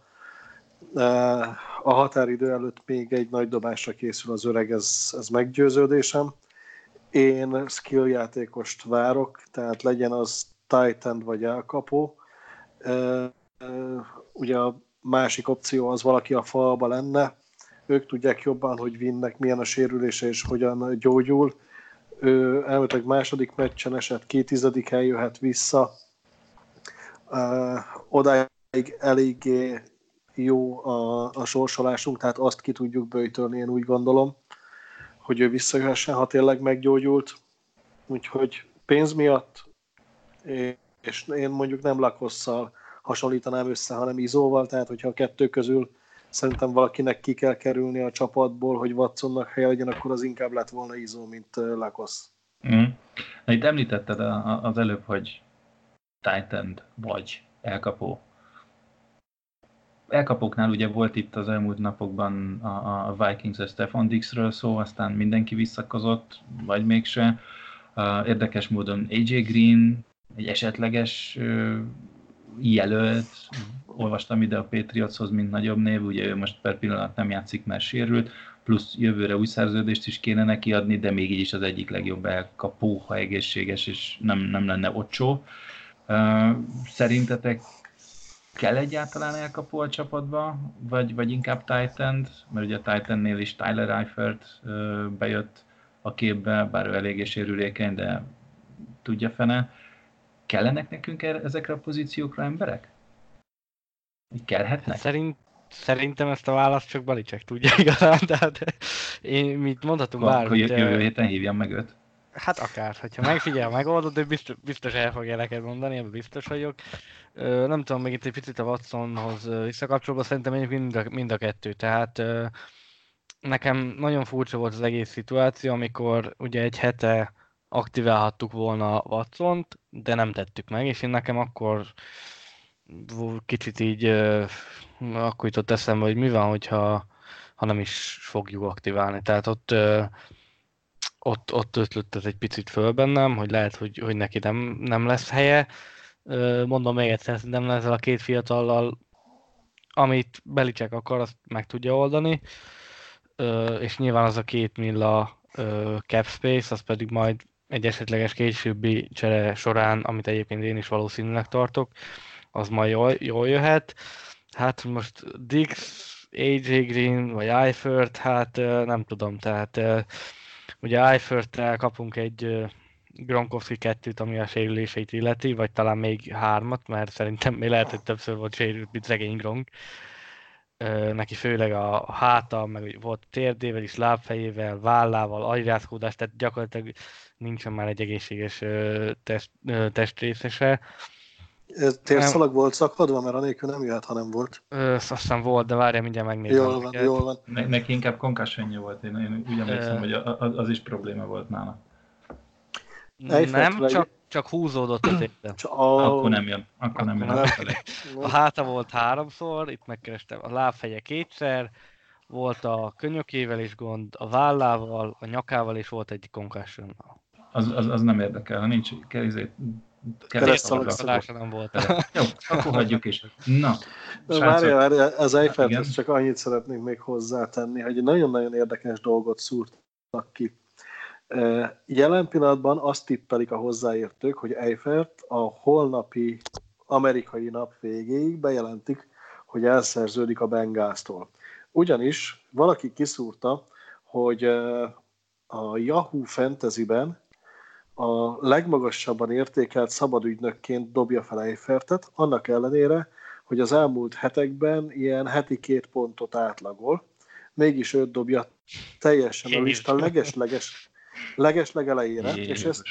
A határidő előtt még egy nagy dobásra készül az öreg, ez, ez meggyőződésem. Én skill játékost várok, tehát legyen az Titan vagy elkapó. Ugye a másik opció az valaki a falba lenne, ők tudják jobban, hogy vinnek, milyen a sérülése és hogyan gyógyul ő elméletileg második meccsen esett, két tizedik eljöhet vissza. Odáig eléggé jó a, a sorsolásunk, tehát azt ki tudjuk bőjtölni, én úgy gondolom, hogy ő visszajöhessen, ha tényleg meggyógyult. Úgyhogy pénz miatt, és én mondjuk nem lakosszal hasonlítanám össze, hanem izóval, tehát hogyha a kettő közül szerintem valakinek ki kell kerülni a csapatból, hogy Watsonnak helye legyen, akkor az inkább lett volna Izó, mint Lakosz. Mm. Na, itt említetted az előbb, hogy Titan vagy elkapó. Elkapóknál ugye volt itt az elmúlt napokban a, a Vikings Stefan Dixről szó, aztán mindenki visszakozott, vagy mégse. Érdekes módon AJ Green, egy esetleges jelölt, olvastam ide a Patriotshoz, mint nagyobb név, ugye ő most per pillanat nem játszik, mert sérült, plusz jövőre új szerződést is kéne neki adni, de még így is az egyik legjobb elkapó, ha egészséges, és nem, nem lenne ocsó. Szerintetek kell egyáltalán elkapó a csapatba, vagy, vagy inkább titan mert ugye a Titannél is Tyler Eifert bejött a képbe, bár ő eléggé sérülékeny, de tudja fene. Kellenek nekünk ezekre a pozíciókra emberek? Kellhetnek? Szerint, szerintem ezt a választ csak Balicek tudja *laughs* igazán, tehát én mit mondhatunk bármit. Akkor jövő héten hívjam meg őt. Hát akár, hogyha megfigyel, megoldod, ő biztos, biztos el fogja neked mondani, ebben biztos vagyok. Nem tudom, még itt egy picit a Watsonhoz visszakapcsolva, szerintem mind a, mind a kettő. Tehát nekem nagyon furcsa volt az egész szituáció, amikor ugye egy hete aktiválhattuk volna watson de nem tettük meg, és én nekem akkor kicsit így akkor jutott eszembe, hogy mi van, hogyha ha nem is fogjuk aktiválni. Tehát ott, ott, ott ötlött ez egy picit föl bennem, hogy lehet, hogy, hogy neki nem, nem lesz helye. Mondom még egyszer, nem ezzel a két fiatallal, amit Belicek akar, azt meg tudja oldani. És nyilván az a két milla cap space, az pedig majd egy esetleges későbbi csere során, amit egyébként én is valószínűleg tartok, az majd jól, jól jöhet. Hát most Dix, AJ Green vagy Eifert, hát nem tudom, tehát ugye Eifert kapunk egy Gronkowski kettőt, ami a sérüléseit illeti, vagy talán még hármat, mert szerintem még lehet, hogy többször volt sérült, mint szegény Gronk. Neki főleg a háta, meg volt térdével is, lábfejével, vállával, agyrázkódás, tehát gyakorlatilag nincsen már egy egészséges test, testrészese Térszalag volt szakadva, mert anélkül nem jöhet, ha nem volt. Ö, aztán volt, de várja, mindjárt megnézem. Jól van, jól van. Ne, neki inkább concussion volt, én, én úgy emlékszem, hogy az, az is probléma volt nála. Nem, csak, csak húzódott az érte. A... Akkor nem jön. Akkor, nem jön. A háta volt háromszor, itt megkerestem a lábfeje kétszer, volt a könyökével is gond, a vállával, a nyakával, és volt egy concussion az, az, az nem érdekel, ha nincs kerizét, keresztszalagszalása nem volt. Jó, akkor hagyjuk is. Na, várja, várja, az Eiffelt csak annyit szeretnék még hozzátenni, hogy egy nagyon-nagyon érdekes dolgot szúrtak ki. Jelen pillanatban azt tippelik a hozzáértők, hogy Eiffelt a holnapi amerikai nap végéig bejelentik, hogy elszerződik a Bengáztól. Ugyanis valaki kiszúrta, hogy a Yahoo Fantasy-ben a legmagasabban értékelt szabadügynökként dobja fel Eifertet, annak ellenére, hogy az elmúlt hetekben ilyen heti két pontot átlagol, mégis őt dobja teljesen a lista leges-leges leges legelejére, és, ezt,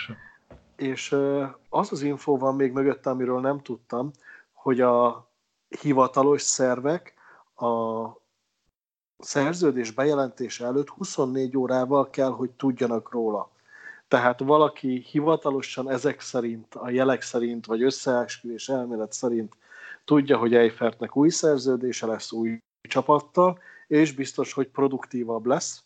és az az infó van még mögötte, amiről nem tudtam, hogy a hivatalos szervek a szerződés bejelentése előtt 24 órával kell, hogy tudjanak róla. Tehát valaki hivatalosan ezek szerint, a jelek szerint, vagy összeesküvés elmélet szerint tudja, hogy Eifertnek új szerződése lesz új csapattal, és biztos, hogy produktívabb lesz.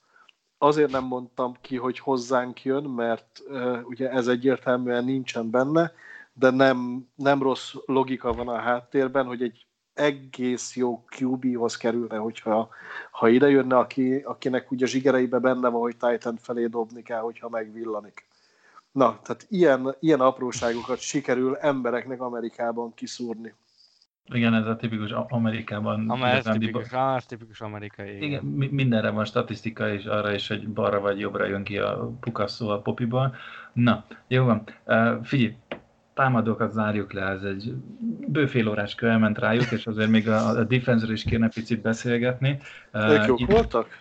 Azért nem mondtam ki, hogy hozzánk jön, mert uh, ugye ez egyértelműen nincsen benne, de nem, nem rossz logika van a háttérben, hogy egy egész jó QB-hoz kerülne, hogyha ha ide jönne, aki, akinek ugye zsigereibe benne van, hogy Titan felé dobni kell, hogyha megvillanik. Na, tehát ilyen, ilyen apróságokat sikerül embereknek Amerikában kiszúrni. Igen, ez a tipikus Amerikában. Amaz tipikus, amaz tipikus amerikai. Igen, igen, mindenre van statisztika, és arra is, hogy balra vagy jobbra jön ki a pukasszó a popiból. Na, jó van. Uh, figyelj, támadókat zárjuk le, ez egy bőfél órás elment rájuk, és azért még a, a defense is kéne picit beszélgetni. Ők jók Itt... voltak?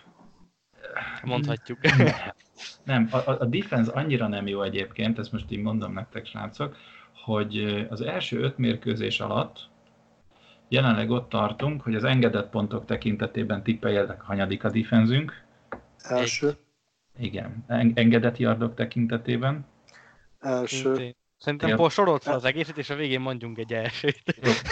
Mondhatjuk. Nem, *laughs* nem a, a defense annyira nem jó egyébként, ezt most így mondom nektek, srácok, hogy az első öt mérkőzés alatt jelenleg ott tartunk, hogy az engedett pontok tekintetében tippeljetek, hanyadik a defenzünk. Első. Igen, engedett yardok tekintetében. Első. Szerintem ja. sorolt fel az egészet, és a végén mondjunk egy elsőt.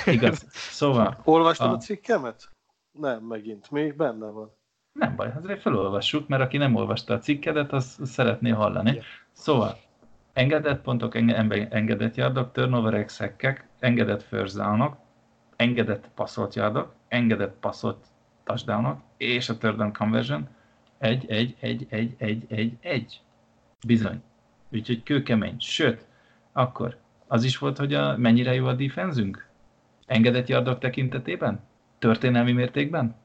Igaz. Szóval... *laughs* Olvastad a... a cikkemet? Nem, megint. Még benne van. Nem baj, azért felolvassuk, mert aki nem olvasta a cikkedet, az, szeretné hallani. Ja. Szóval, engedett pontok, engedett yardok, turnoverek, szekkek, engedett first downok, engedett passzolt yardok, engedett passzolt touchdownok, és a third down conversion, egy, egy, egy, egy, egy, egy, egy. Bizony. Úgyhogy kőkemény. Sőt, akkor az is volt, hogy a, mennyire jó a defenzünk? Engedett yardok tekintetében? Történelmi mértékben?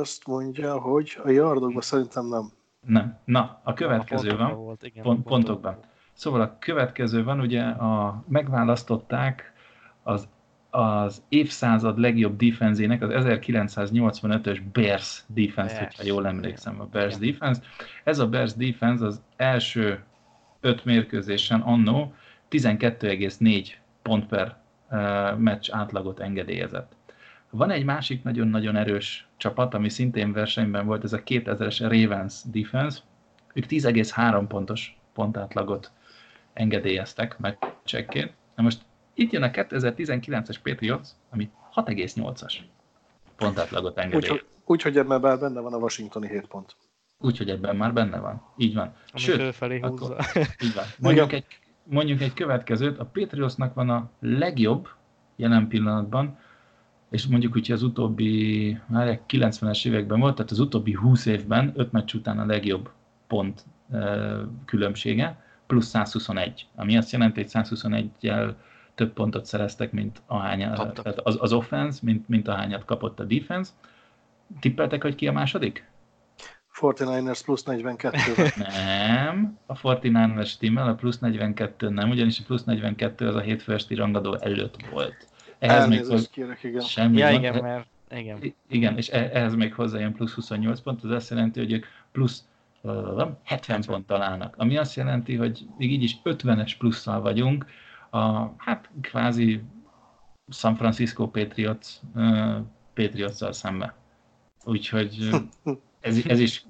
Ezt mondja, hogy a yardokban szerintem nem. Nem. Na, a következő a van. Volt, igen, pont, pontokban. Volt. Szóval a következő van, ugye a, megválasztották az, az évszázad legjobb defenzének, az 1985-ös Bears defense, Bears. hogyha jól emlékszem, a Bears igen. defense. Ez a Bears defense az első öt mérkőzésen annó 12,4 pont per meccs átlagot engedélyezett. Van egy másik nagyon-nagyon erős csapat, ami szintén versenyben volt, ez a 2000-es Ravens defense. Ők 10,3 pontos pontátlagot engedélyeztek meccsekként. Na most itt jön a 2019-es Patriots, ami 6,8-as pontátlagot engedélyez. Úgyhogy úgy, ebben benne van a Washingtoni 7 pont. Úgyhogy ebben már benne van. Így van. Ami Sőt, fölfelé húzza. Akkor, *laughs* így van. *laughs* Mondjuk egy, mondjuk egy következőt, a Patriotsnak van a legjobb jelen pillanatban, és mondjuk úgy, hogy az utóbbi, már 90-es években volt, tehát az utóbbi 20 évben, 5 meccs után a legjobb pont e, különbsége, plusz 121, ami azt jelenti, hogy 121-jel több pontot szereztek, mint ahányat, tehát az, az offense, mint, mint ahányat kapott a defense. Tippeltek, hogy ki a második? 49ers plusz 42 *laughs* Nem, a 49ers timmel, a plusz 42 nem, ugyanis a plusz 42 az a hétfő esti rangadó előtt volt. Ehhez még hoz... kérek, igen. Semmi ja, igen, van. mert igen. Igen, és e- ehhez még hozzájön plusz 28 pont, az azt jelenti, hogy ők plusz 70 pont találnak, ami azt jelenti, hogy még így is 50-es plusszal vagyunk a hát kvázi San Francisco Patriots uh, patriots szembe. Úgyhogy *laughs* ez, ez is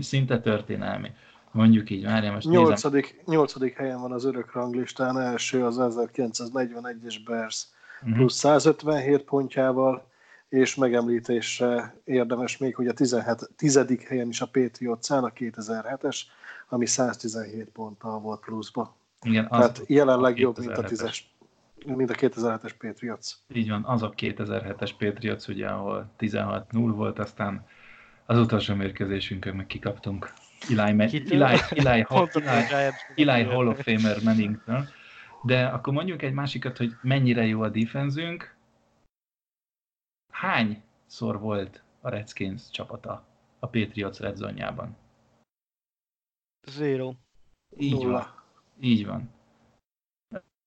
szinte történelmi. Mondjuk így, várjál most nyolcadik, nézem. nyolcadik helyen van az örök ranglistán, első az 1941-es Bears uh-huh. plusz 157 pontjával, és megemlítésre érdemes még, hogy a 17, tizedik helyen is a Patriots áll, a 2007-es, ami 117 ponttal volt pluszba. Igen, az Tehát jelenleg jobb, mint a 10-es mint a 2007-es Patriots. Így van, az a 2007-es Patriots, ugye, ahol 16-0 volt, aztán az utolsó mérkőzésünkön meg kikaptunk Eli, Eli, Eli, *laughs* Eli, Eli, Eli Hall of Famer Manningtől. De akkor mondjuk egy másikat, hogy mennyire jó a defenzünk. Hányszor volt a Redskins csapata a Patriots redzonjában? Zero. Így Nulla. van. Így van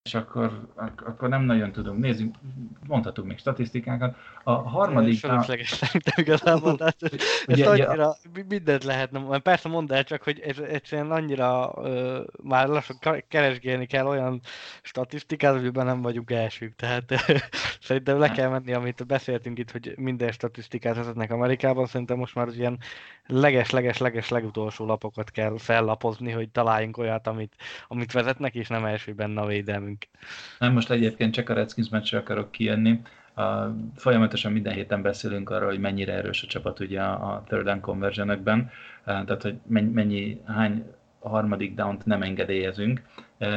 és akkor, akkor nem nagyon tudunk. Nézzünk, mondhatunk még statisztikákat. A harmadik... Fölösleges szerintem igazából. Tehát, ugye, ezt annyira, mindent lehetne, persze mondd el csak, hogy ez egyszerűen annyira uh, már lassan keresgélni kell olyan statisztikát, amiben nem vagyunk elsők. Tehát uh, *laughs* szerintem le kell menni, amit beszéltünk itt, hogy minden statisztikát vezetnek Amerikában, szerintem most már ilyen leges-leges-leges legutolsó lapokat kell fellapozni, hogy találjunk olyat, amit, amit vezetnek, és nem első benne a védelmünk. Nem, most egyébként csak a Redskins meccsre akarok kijönni. A, folyamatosan minden héten beszélünk arról, hogy mennyire erős a csapat ugye a, third down conversionekben, tehát hogy mennyi, hány harmadik down-t nem engedélyezünk.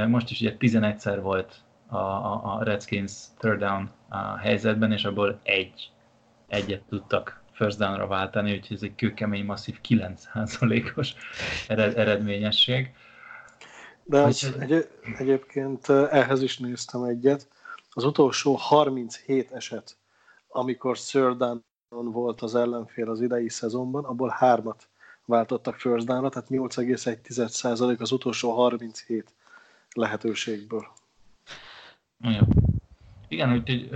Most is ugye 11-szer volt a, a, a Redskins third down a helyzetben, és abból egy, egyet tudtak first down-ra váltani, úgyhogy ez egy kőkemény, masszív 9%-os eredményesség. De egy, egyébként ehhez is néztem egyet. Az utolsó 37 eset, amikor third down volt az ellenfél az idei szezonban, abból hármat váltottak first down tehát 8,1% az utolsó 37 lehetőségből. Igen, Igen úgyhogy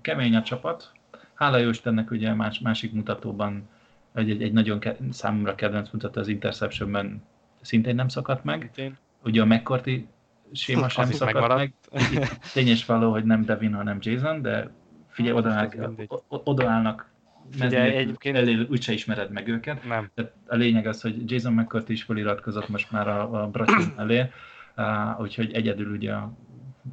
kemény a csapat, hála jó Istennek ugye más, másik mutatóban egy, egy, egy nagyon ke, számomra kedvenc mutató az Interceptionben szintén nem szakadt meg. Én. Ugye a McCarthy séma sem szakadt meg. Tényes való, hogy nem Devin, hanem Jason, de figyelj, odaállnak, odaállnak Figyelj, egyébként... elé, úgyse ismered meg őket. Nem. De a lényeg az, hogy Jason McCarthy is feliratkozott most már a, a Brasil elé, uh, úgyhogy egyedül ugye a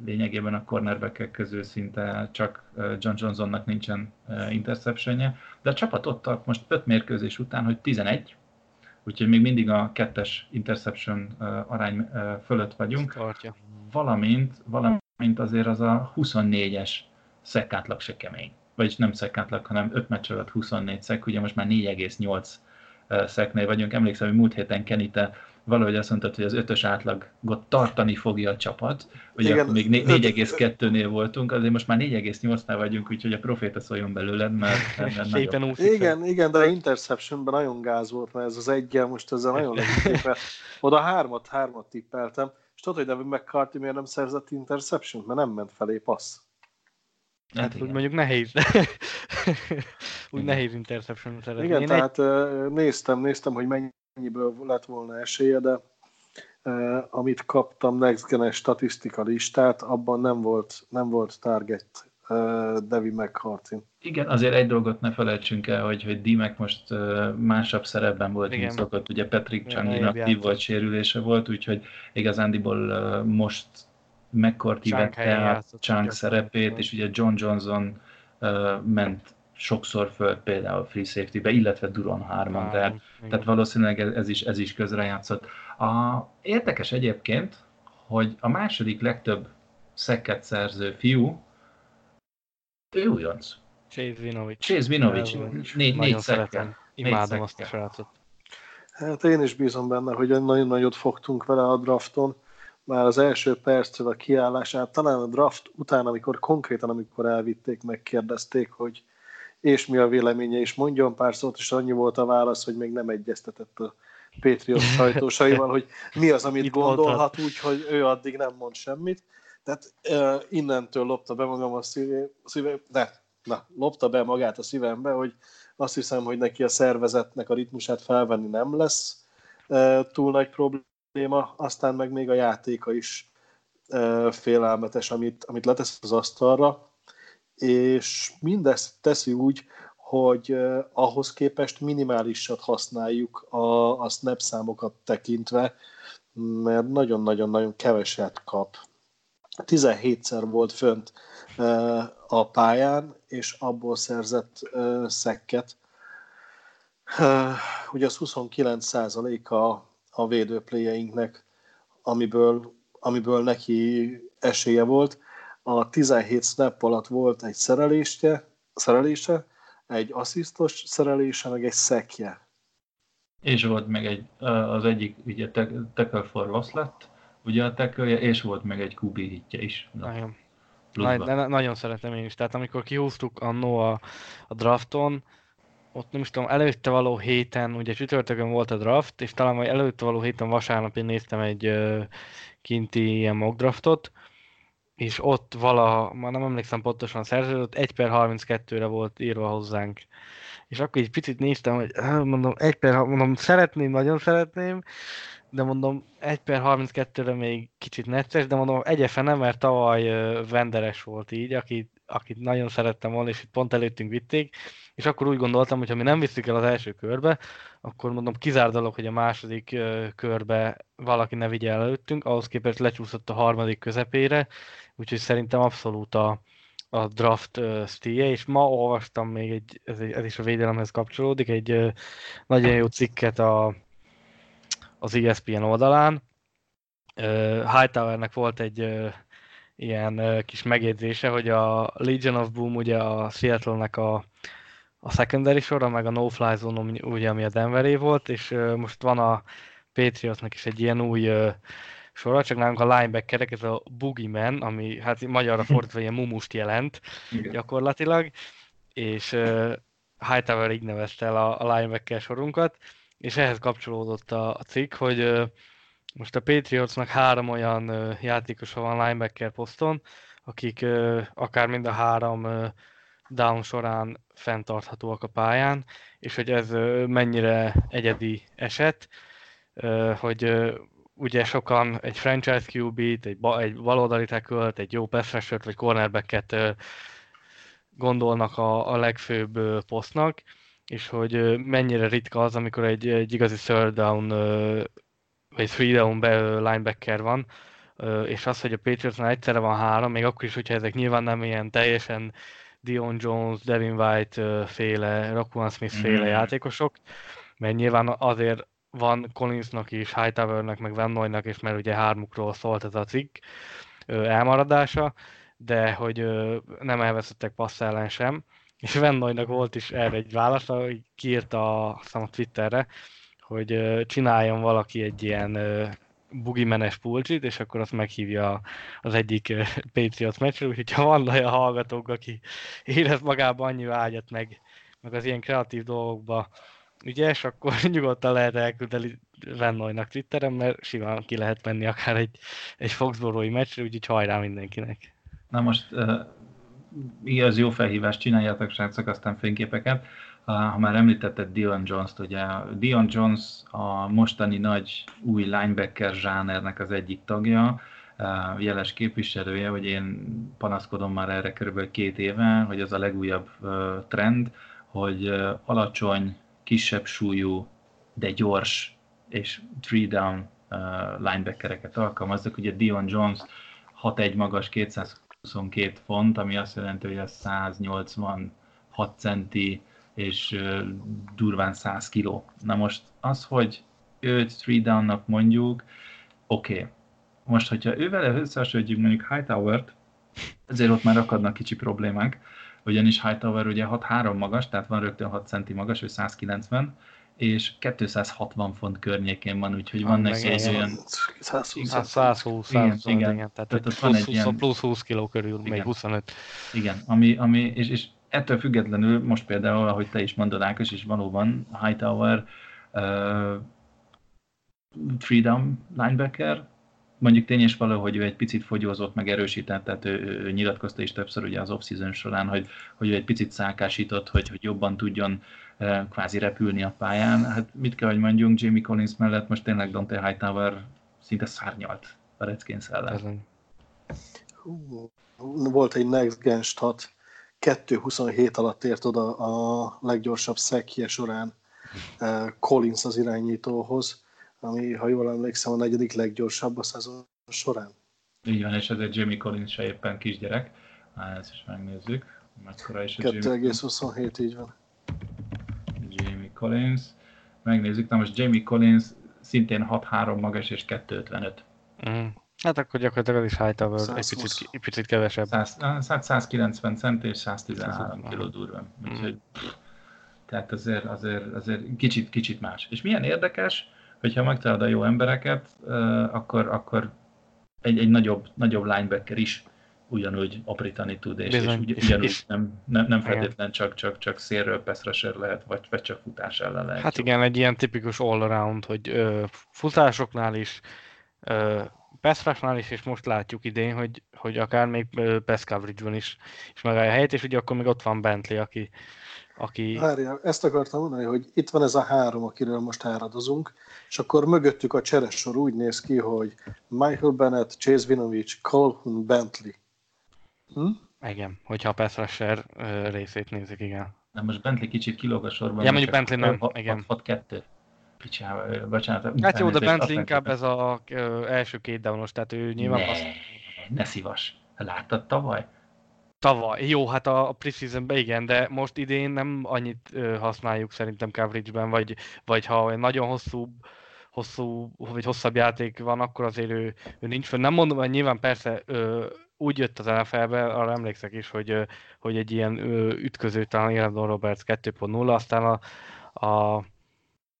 lényegében a cornerback közül szinte csak John Johnsonnak nincsen interceptionje, de a csapat ott tart most 5 mérkőzés után, hogy 11, úgyhogy még mindig a kettes interception arány fölött vagyunk, Tartja. valamint, valamint azért az a 24-es szekátlag se kemény. Vagyis nem szekátlag, hanem 5 meccs alatt 24 szek, ugye most már 4,8 szeknél vagyunk. Emlékszem, hogy múlt héten Kenny, te valahogy azt mondtad, hogy az ötös átlagot tartani fogja a csapat. Ugye Igen, akkor még 4,2-nél voltunk, azért most már 4,8-nál vagyunk, úgyhogy a proféta szóljon belőled, mert, Szépen Igen, igen, de a interceptionben nagyon gáz volt, mert ez az egyel most ezzel nagyon *laughs* mert oda hármat, hármat tippeltem, és tudod, hogy Devin McCarthy miért nem szerzett interception mert nem ment felé passz. Hát, hát úgy mondjuk nehéz. *laughs* úgy nehéz interception szeretni. Igen, Én tehát egy... néztem, néztem, hogy mennyi mennyiből lett volna esélye, de eh, amit kaptam Next Gen statisztika listát, abban nem volt, nem volt target eh, Devi McCarthy. Igen, azért egy dolgot ne felejtsünk el, hogy, hogy Dimek most uh, másabb szerepben volt, Igen. mint szokott. Ugye Patrick Chung inaktív volt, sérülése volt, úgyhogy igazándiból uh, most McCarthy vette át Chang szerepét, és ugye John Johnson uh, ment sokszor föl például free safety-be, illetve Duron 3 tehát, tehát valószínűleg ez is, ez is közrejátszott. A, érdekes egyébként, hogy a második legtöbb szekket szerző fiú, ő újonc. Chase Vinovic. Chase Vinovic, négy, négy szekkel. Imádom azt a srácot. Hát én is bízom benne, hogy nagyon nagyot fogtunk vele a drafton. Már az első perctől a kiállását, talán a draft után, amikor konkrétan, amikor elvitték, megkérdezték, hogy és mi a véleménye, és mondjon pár szót, és annyi volt a válasz, hogy még nem egyeztetett a Patriot *laughs* sajtósaival, hogy mi az, amit Itt gondolhat, úgyhogy ő addig nem mond semmit. Tehát uh, innentől lopta be magam a szíve, szíve ne, na, lopta be magát a szívembe, hogy azt hiszem, hogy neki a szervezetnek a ritmusát felvenni nem lesz uh, túl nagy probléma, aztán meg még a játéka is félelmetes, amit, amit letesz az asztalra, és mindezt teszi úgy, hogy ahhoz képest minimálisat használjuk a, a snap számokat tekintve, mert nagyon-nagyon-nagyon keveset kap. 17-szer volt fönt a pályán, és abból szerzett szekket. Ugye az 29 a, a védőpléjeinknek, amiből, amiből neki esélye volt. A 17 snap alatt volt egy szerelése, szerelése egy asszisztos szerelése, meg egy szekje. És volt meg egy, az egyik ugye tackle for loss lett, ugye a tackle és volt meg egy QB hitje is. Nagyon. Nagy, de nagyon szeretem én is. Tehát amikor kihúztuk annó a, a drafton, ott nem is tudom, előtte való héten, ugye csütörtökön volt a draft, és talán majd előtte való héten vasárnap én néztem egy kinti ilyen mock draftot, és ott vala, már nem emlékszem pontosan szerződött, 1 per 32-re volt írva hozzánk. És akkor egy picit néztem, hogy mondom, 1 per, mondom, szeretném, nagyon szeretném, de mondom, 1 per 32-re még kicsit necces, de mondom, egyefe nem, mert tavaly venderes volt így, akit, akit nagyon szerettem volna, és itt pont előttünk vitték, és akkor úgy gondoltam, hogy ha mi nem visszük el az első körbe, akkor mondom, kizár hogy a második körbe valaki ne vigye el előttünk, ahhoz képest lecsúszott a harmadik közepére, úgyhogy szerintem abszolút a, a draft uh, stílje, és ma olvastam még egy, ez, ez is a védelemhez kapcsolódik, egy uh, nagyon jó cikket a, az ESPN oldalán. Uh, Hightowernek volt egy uh, ilyen uh, kis megjegyzése, hogy a Legion of Boom ugye a Seattle-nek a, a secondary sora, meg a no-fly zone ugye, ami a Denveré volt, és uh, most van a Patriotsnak is egy ilyen új uh, sora, csak nálunk a linebackerek, ez a boogeyman, ami hát magyarra fordítva ilyen mumust jelent Igen. gyakorlatilag, és uh, Hightower így nevezte el a, a linebacker sorunkat, és ehhez kapcsolódott a, a cikk, hogy uh, most a Patriotsnak három olyan uh, játékosa van linebacker poszton, akik uh, akár mind a három uh, down során fenntarthatóak a pályán, és hogy ez mennyire egyedi eset, hogy ugye sokan egy franchise QB-t, egy, egy baloldali tackle egy jó pass vagy cornerbacket gondolnak a, a legfőbb posztnak, és hogy mennyire ritka az, amikor egy, egy igazi third down vagy three down linebacker van, és az, hogy a Patriotsnál egyszerre van három, még akkor is, hogyha ezek nyilván nem ilyen teljesen Dion Jones, Devin White féle, Rockwell Smith féle mm. játékosok, mert nyilván azért van Collinsnak is, Hightowernek, meg Van Noynak is, mert ugye hármukról szólt ez a cikk elmaradása, de hogy nem elveszettek passz ellen sem. És Van Noynak volt is erre egy válasz, hogy kiírta a, a Twitterre, hogy csináljon valaki egy ilyen bugimenes pulcsit, és akkor azt meghívja az egyik Patriots meccsre, úgyhogy ha van olyan hallgatók, aki érez magában annyi vágyat, meg, meg az ilyen kreatív dolgokba ügyes, akkor *laughs* nyugodtan lehet elküldeni Rennoynak Twitteren, mert simán ki lehet menni akár egy, egy Foxborough-i meccsre, úgyhogy hajrá mindenkinek. Na most uh, az jó felhívást csináljátok, srácok, aztán fényképeket. Ha már említetted Dion Jones-t, ugye Dion Jones a mostani nagy új linebacker zsánernek az egyik tagja, uh, jeles képviselője, hogy én panaszkodom már erre körülbelül két éve, hogy az a legújabb uh, trend, hogy uh, alacsony kisebb súlyú, de gyors és three down linebackereket alkalmaznak. Ugye Dion Jones 6'1 magas, 222 font, ami azt jelenti, hogy ez 186 centi és durván 100 kiló. Na most az, hogy őt three down-nak mondjuk, oké. Okay. Most, hogyha ővel összehasonlítjuk mondjuk Hightower-t, ezért ott már akadnak kicsi problémák, ugyanis Hightower ugye 6-3 magas, tehát van rögtön 6 centi magas, ő 190, és 260 font környékén van, úgyhogy van neki egy olyan... 120, 120, igen, igen, igen, tehát, tehát plusz, van egy 20, ilyen... plusz 20 kiló körül, igen. még 25. Igen, ami, ami és, és ettől függetlenül most például, ahogy te is mondod, Ákos, és valóban Hightower uh, freedom linebacker, mondjuk tény és való, hogy ő egy picit fogyózott, meg erősített, tehát ő, ő, nyilatkozta is többször ugye az off-season során, hogy, hogy ő egy picit szákásított, hogy, hogy jobban tudjon e, kvázi repülni a pályán. Hát mit kell, hogy mondjunk, Jamie Collins mellett most tényleg Dante Hightower szinte szárnyalt a Redskins ellen. volt egy Next Gen stat, 2.27 alatt ért oda a leggyorsabb szekje során uh, Collins az irányítóhoz, ami, ha jól emlékszem, a negyedik leggyorsabb a szezon során. Így van, és ez egy Jamie Collins se éppen kisgyerek. Hát ezt is megnézzük. Mekkora is a 2,27 így van. Jamie Collins. Megnézzük, na most Jamie Collins szintén 6-3 magas és 2,55. Mm. Hát akkor gyakorlatilag az is Hightower egy picit, egy picit kevesebb. 100, 190 cent és 113 kg durva. Úgyhogy, tehát azért, azért, azért kicsit, kicsit más. És milyen érdekes, hogyha megtalálod a jó embereket, akkor, akkor egy, egy nagyobb, nagyobb linebacker is ugyanúgy aprítani tud, és, és ugy, ugyanúgy és, nem, nem, nem feltétlen csak, csak, csak szélről pass lehet, vagy, vagy csak futás ellen lehet. Hát igen, egy ilyen tipikus all-around, hogy ö, futásoknál is, ö, pass is, és most látjuk idén, hogy, hogy akár még pass coverage-ban is, is megállja a helyét, és ugye akkor még ott van Bentley, aki, aki... Várjál, ezt akartam mondani, hogy itt van ez a három, akiről most áradozunk, és akkor mögöttük a cseresor úgy néz ki, hogy Michael Bennett, Chase Vinovich, Colhoun, Bentley. Hm? Igen, hogyha a pass rusher részét nézik, igen. Na most Bentley kicsit kilóg a sorban. Ja, mondjuk Bentley nem, igen. 6-2. Picsával, bocsánat. Hát jó, de Bentley inkább ez az első két downos, tehát ő nyilván... Ne, azt... ne szívas. Láttad tavaly? Tavaly. Jó, hát a preseasonben igen, de most idén nem annyit használjuk szerintem coverage-ben, vagy, vagy ha olyan nagyon hosszú hosszú, vagy hosszabb játék van, akkor azért ő, ő nincs fönn. Nem mondom, hogy nyilván persze úgy jött az NFL-be, arra emlékszek is, hogy, hogy egy ilyen ütköző talán Elandon Roberts 2.0, aztán a, a,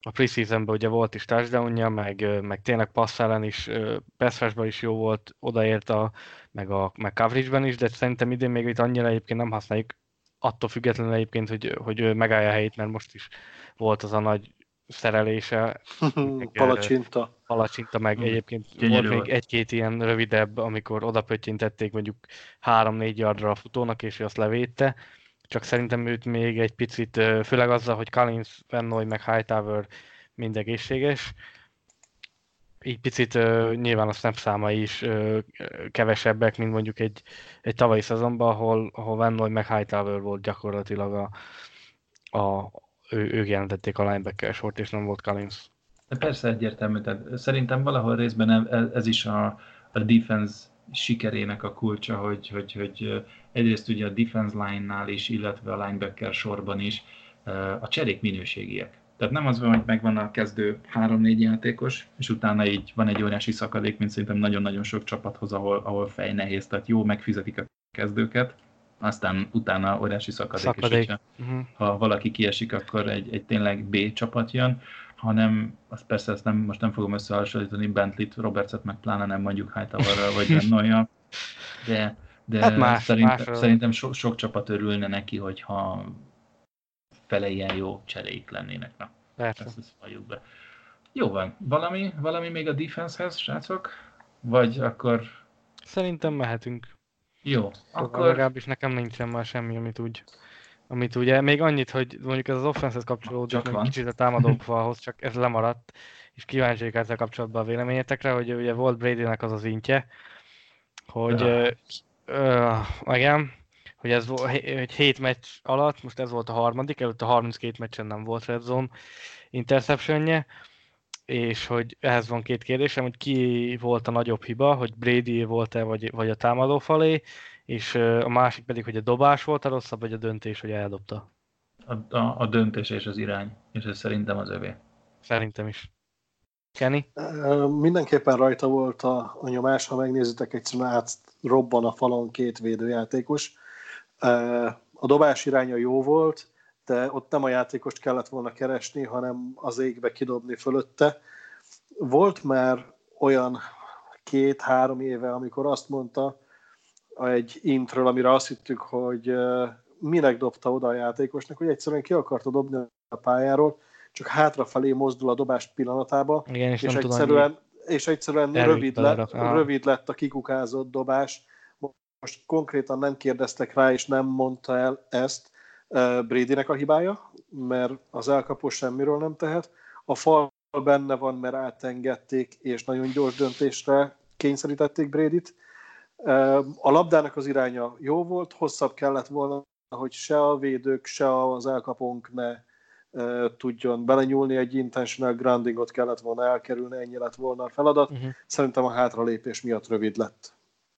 a preseasonben ugye volt is touchdownja, meg, meg tényleg passz ellen is, pass is jó volt, odaért a, meg, a, meg coverage-ben is, de szerintem idén még itt annyira egyébként nem használjuk, attól függetlenül egyébként, hogy, hogy megállja a helyét, mert most is volt az a nagy szerelése. *laughs* palacsinta. Palacsinta, meg hmm. egyébként Gyönyörű volt még egy-két ilyen rövidebb, amikor oda pöttyintették mondjuk három-négy yardra a futónak, és ő azt levédte. Csak szerintem őt még egy picit, főleg azzal, hogy Collins, Vennoy, meg Hightower mind egészséges, így picit nyilván a snap számai is kevesebbek, mint mondjuk egy, egy tavalyi szezonban, ahol, ahol Vennoy meg Hightower volt gyakorlatilag a, a, ő, ők jelentették a linebacker sort, és nem volt Collins. De persze egyértelmű, tehát szerintem valahol részben ez is a, a defense sikerének a kulcsa, hogy, hogy, hogy egyrészt ugye a defense line-nál is, illetve a linebacker sorban is a cserék minőségiek. Tehát nem az van, hogy megvan a kezdő 3-4 játékos, és utána így van egy óriási szakadék, mint szerintem nagyon-nagyon sok csapathoz, ahol, ahol fej nehéz, tehát jó, megfizetik a kezdőket, aztán utána óriási szakadék, szakadék. és hogyha, uh-huh. ha valaki kiesik, akkor egy, egy tényleg B csapat jön, hanem azt persze ezt nem, most nem fogom összehasonlítani Bentley-t, Robertset, meg pláne nem mondjuk Hightowerral vagy *laughs* Rennoya, de, de hát más, szerint, más szerintem so, sok csapat örülne neki, hogyha fele ilyen jó cseréik lennének. Na, Persze. ezt, ezt be. Jó van. Valami, valami még a defensehez, srácok? Vagy akkor... Szerintem mehetünk. Jó, akkor... Legalábbis nekem nincsen már semmi, amit úgy amit ugye még annyit, hogy mondjuk ez az offense kapcsolódik, meg kicsit a támadó falhoz, csak ez lemaradt, és kíváncsi ezzel kapcsolatban a véleményetekre, hogy ugye volt Brady-nek az az intje, hogy ja. Ö, igen, hogy ez hogy 7 meccs alatt, most ez volt a harmadik, előtt a 32 meccsen nem volt red zone interceptionje, és hogy ehhez van két kérdésem, hogy ki volt a nagyobb hiba, hogy Brady volt-e, vagy, vagy a támadó falé, és a másik pedig, hogy a dobás volt a rosszabb, vagy a döntés, hogy eldobta. A, a, a döntés és az irány, és ez szerintem az övé. Szerintem is. Kenny? Mindenképpen rajta volt a, a nyomás, ha megnézitek, egyszerűen át robban a falon két védőjátékos. A dobás iránya jó volt, de ott nem a játékost kellett volna keresni, hanem az égbe kidobni fölötte. Volt már olyan két-három éve, amikor azt mondta egy intről, amire azt hittük, hogy minek dobta oda a játékosnak, hogy egyszerűen ki akarta dobni a pályáról, csak hátrafelé mozdul a dobás pillanatába, Igen, és, és egyszerűen, és egyszerűen rövid, lett, rövid lett a kikukázott dobás. Most konkrétan nem kérdeztek rá, és nem mondta el ezt, Bradynek a hibája, mert az elkapó semmiről nem tehet. A fal benne van, mert átengedték, és nagyon gyors döntésre kényszerítették Brédit. A labdának az iránya jó volt, hosszabb kellett volna, hogy se a védők, se az elkapónk ne tudjon belenyúlni, egy intentional groundingot kellett volna elkerülni, ennyi lett volna a feladat. Uh-huh. Szerintem a hátralépés miatt rövid lett.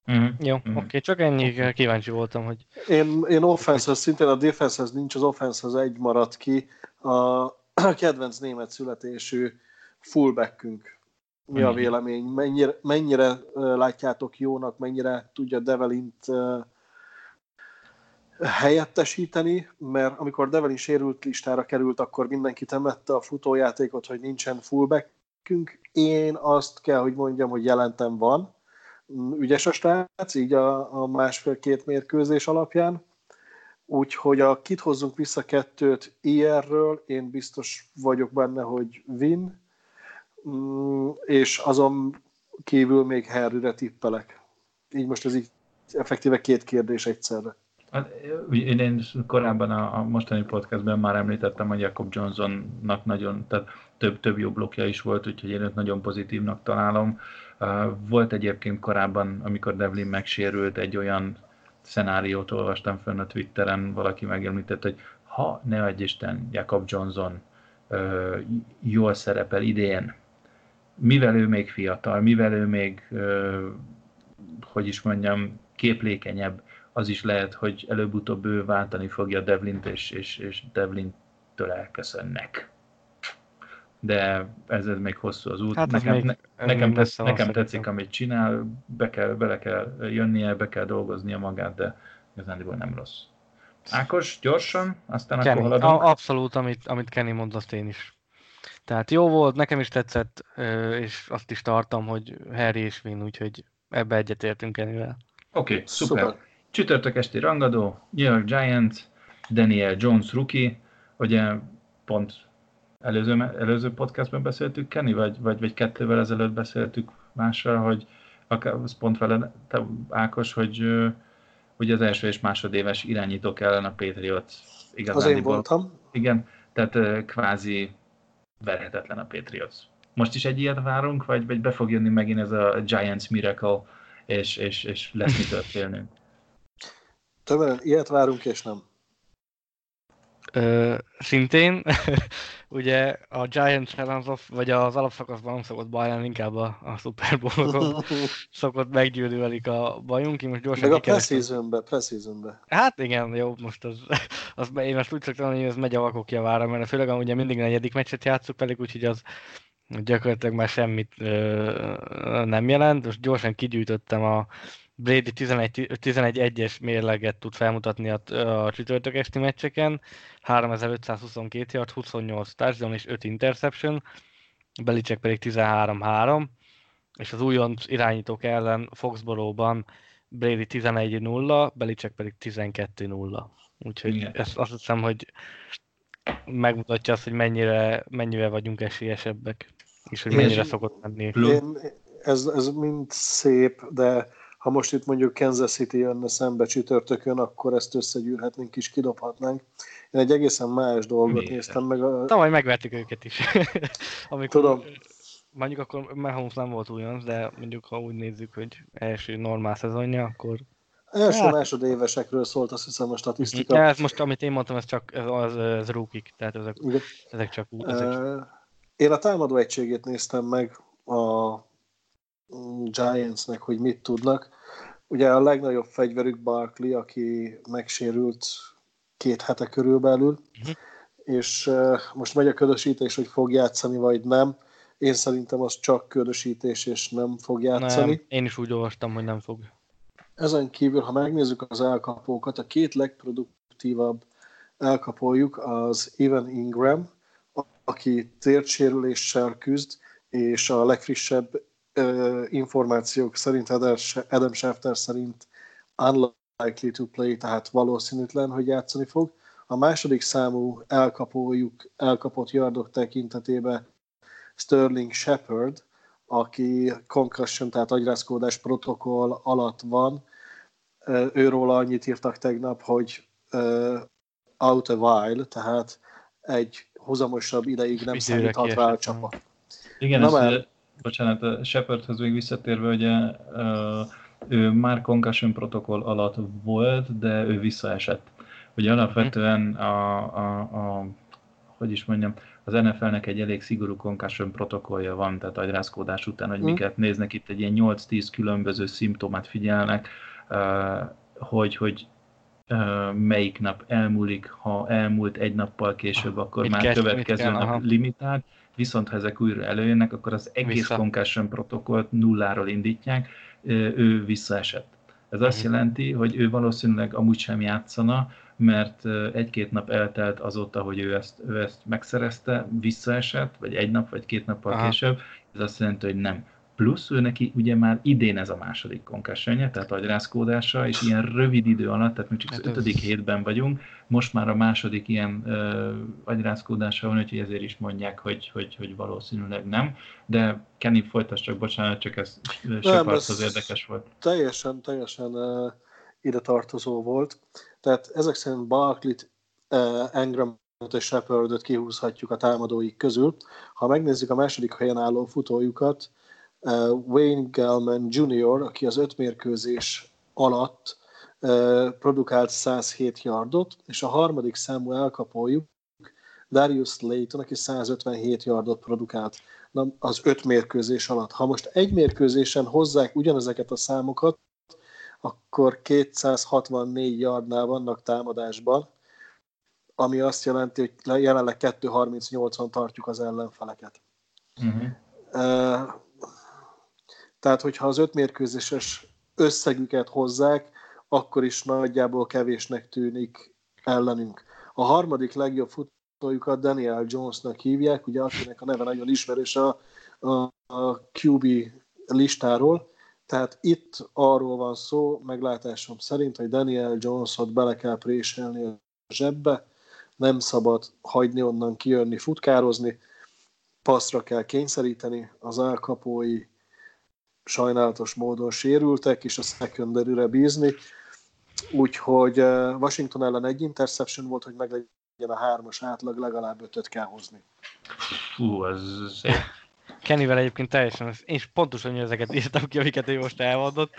Uh-huh. Jó, uh-huh. oké, okay. csak ennyi kíváncsi voltam, hogy... Én, én offense szintén a defensehez nincs, az offensehez egy maradt ki. A *clears throat* kedvenc német születésű fullbackünk. Mi a vélemény? Mennyire, mennyire látjátok jónak, mennyire tudja Develint helyettesíteni, mert amikor Develin sérült listára került, akkor mindenki temette a futójátékot, hogy nincsen fullbackünk. Én azt kell, hogy mondjam, hogy jelentem van. Ügyes a srác, így a, a másfél-két mérkőzés alapján. Úgyhogy a kit hozzunk vissza kettőt IR-ről, én biztos vagyok benne, hogy win, mm, és azon kívül még Harryre tippelek. Így most ez így effektíve két kérdés egyszerre. Hát, én, én korábban a, a mostani podcastben már említettem, hogy Jacob Johnsonnak nagyon, tehát több, több jó blokja is volt, úgyhogy én őt nagyon pozitívnak találom. Volt egyébként korábban, amikor Devlin megsérült, egy olyan szenáriót olvastam fönn a Twitteren, valaki megemlített, hogy ha ne adj Isten, Jacob Johnson ö, jól szerepel idén, mivel ő még fiatal, mivel ő még, ö, hogy is mondjam, képlékenyebb, az is lehet, hogy előbb-utóbb ő váltani fogja Devlint, és, és, és Devlintől elköszönnek. De ez, ez még hosszú az út. Hát nekem, még, ne, nekem, tesz, nekem tetszik, amit csinál, be kell, bele kell jönnie, be kell dolgoznia magát, de igazán nem rossz. Ákos, gyorsan, aztán Kenny, akkor haladunk. Abszolút, amit, amit Kenny mondott, azt én is. Tehát jó volt, nekem is tetszett, és azt is tartom, hogy Harry és Vin, úgyhogy ebbe egyetértünk Kennyvel. Oké, okay, szuper. szuper. Csütörtök esti rangadó, New York Giants, Daniel Jones rookie, ugye pont előző, előző podcastban beszéltük, Kenny, vagy, vagy, vagy kettővel ezelőtt beszéltük másra, hogy akár, pont vele, te, Ákos, hogy hogy az első és másodéves irányítók ellen a Patriot igazán. Az én voltam. Igen, tehát kvázi verhetetlen a Patriots. Most is egy ilyet várunk, vagy, vagy be fog jönni megint ez a Giants Miracle, és, és, és lesz mitől félnünk? Többen ilyet várunk, és nem. Ö, szintén, *laughs* ugye a Giants ellen, vagy az alapszakaszban nem szokott baj inkább a, a Super Bowl-okon *laughs* szokott meggyűlni velük a bajunk. Én most gyorsan Meg a preseasonbe, preseasonbe. Hát igen, jó, most az, az én most úgy szoktam, hogy ez megy a vakok javára, mert főleg ugye mindig negyedik meccset játszuk velük, úgyhogy az gyakorlatilag már semmit ö, nem jelent. Most gyorsan kigyűjtöttem a Brady 11-1-es mérleget tud felmutatni a, a csütörtök esti meccseken, 3522 yard, 28 touchdown és 5 interception, Belicek pedig 13-3, és az újonc irányítók ellen Foxborough-ban Brady 11-0, Belicek pedig 12-0. Úgyhogy Igen. ezt azt hiszem, hogy megmutatja azt, hogy mennyire, mennyire vagyunk esélyesebbek, és hogy mennyire és szokott menni. Én, ez, ez mind szép, de ha most itt mondjuk Kansas City jönne szembe csütörtökön, akkor ezt összegyűrhetnénk és kidobhatnánk. Én egy egészen más dolgot Miért? néztem meg. A... Tavaly megvertük őket is. *laughs* Amikor, Tudom. Mondjuk akkor Mahomes nem volt újonc, de mondjuk ha úgy nézzük, hogy első normál szezonja, akkor Első hát. másodévesekről szólt azt hiszem a statisztika. Ja, ez most, amit én mondtam, ez csak ez, az, ez rúkik, tehát ezek, ezek csak úgy. Ezek... Én a támadó egységét néztem meg a Giantsnek, hogy mit tudnak. Ugye a legnagyobb fegyverük Barkley, aki megsérült két hete körülbelül, uh-huh. és uh, most megy a ködösítés, hogy fog játszani, vagy nem. Én szerintem az csak ködösítés, és nem fog játszani. Nem, én is úgy olvastam, hogy nem fog. Ezen kívül, ha megnézzük az elkapókat, a két legproduktívabb elkapójuk az Evan Ingram, aki tértsérüléssel küzd, és a legfrissebb információk szerint, Adam Schefter szerint unlikely to play, tehát valószínűtlen, hogy játszani fog. A második számú elkapójuk, elkapott yardok tekintetében Sterling Shepard, aki concussion, tehát agyrázkódás protokoll alatt van. Őról annyit írtak tegnap, hogy out a while, tehát egy hozamosabb ideig nem számíthat rá a csapat. Igen, Na ezt, bocsánat, a Shepardhoz még visszatérve, ugye ő már concussion protokoll alatt volt, de ő visszaesett. Ugye alapvetően a, a, a hogy is mondjam, az NFL-nek egy elég szigorú concussion protokollja van, tehát agyrázkódás után, hogy mm. miket néznek, itt egy ilyen 8-10 különböző szimptomát figyelnek, hogy, hogy melyik nap elmúlik, ha elmúlt egy nappal később, akkor mit már kezd, következő nap aha. limitált, viszont ha ezek újra előjönnek, akkor az egész Vissza. concussion protokollt nulláról indítják, ő visszaesett. Ez azt mhm. jelenti, hogy ő valószínűleg amúgy sem játszana, mert egy-két nap eltelt azóta, hogy ő ezt, ő ezt megszerezte, visszaesett, vagy egy nap, vagy két nappal Aha. később, ez azt jelenti, hogy nem. Plusz ő neki ugye már idén ez a második concussionje, tehát agyrázkódása, és ilyen rövid idő alatt, tehát még csak hát az ötödik hétben vagyunk, most már a második ilyen uh, agyrázkódása van, úgyhogy ezért is mondják, hogy, hogy, hogy valószínűleg nem. De Kenny folytas csak, bocsánat, csak ez az érdekes volt. Teljesen, teljesen uh, ide tartozó volt. Tehát ezek szerint Barkley-t, uh, Engram és Shepardot kihúzhatjuk a támadóik közül. Ha megnézzük a második helyen álló futójukat, Wayne Gellman Jr., aki az öt mérkőzés alatt uh, produkált 107 yardot, és a harmadik számú elkapójuk Darius Slayton, aki 157 yardot produkált az öt mérkőzés alatt. Ha most egy mérkőzésen hozzák ugyanezeket a számokat, akkor 264 yardnál vannak támadásban, ami azt jelenti, hogy jelenleg 238-on tartjuk az ellenfeleket. Uh-huh. Tehát, hogyha az öt mérkőzéses összegüket hozzák, akkor is nagyjából kevésnek tűnik ellenünk. A harmadik legjobb futójukat Daniel Jonesnak hívják, ugye akinek a neve nagyon ismerős a, a, a QB listáról, tehát itt arról van szó, meglátásom szerint, hogy Daniel Jonesot bele kell préselni a zsebbe, nem szabad hagyni onnan kijönni, futkározni, passzra kell kényszeríteni, az elkapói sajnálatos módon sérültek, és a secondary bízni. Úgyhogy eh, Washington ellen egy interception volt, hogy meglegyen a hármas átlag, legalább ötöt kell hozni. Fú, ez szép. Kennyvel egyébként teljesen, én is pontosan ezeket írtam ki, amiket ő most elmondott,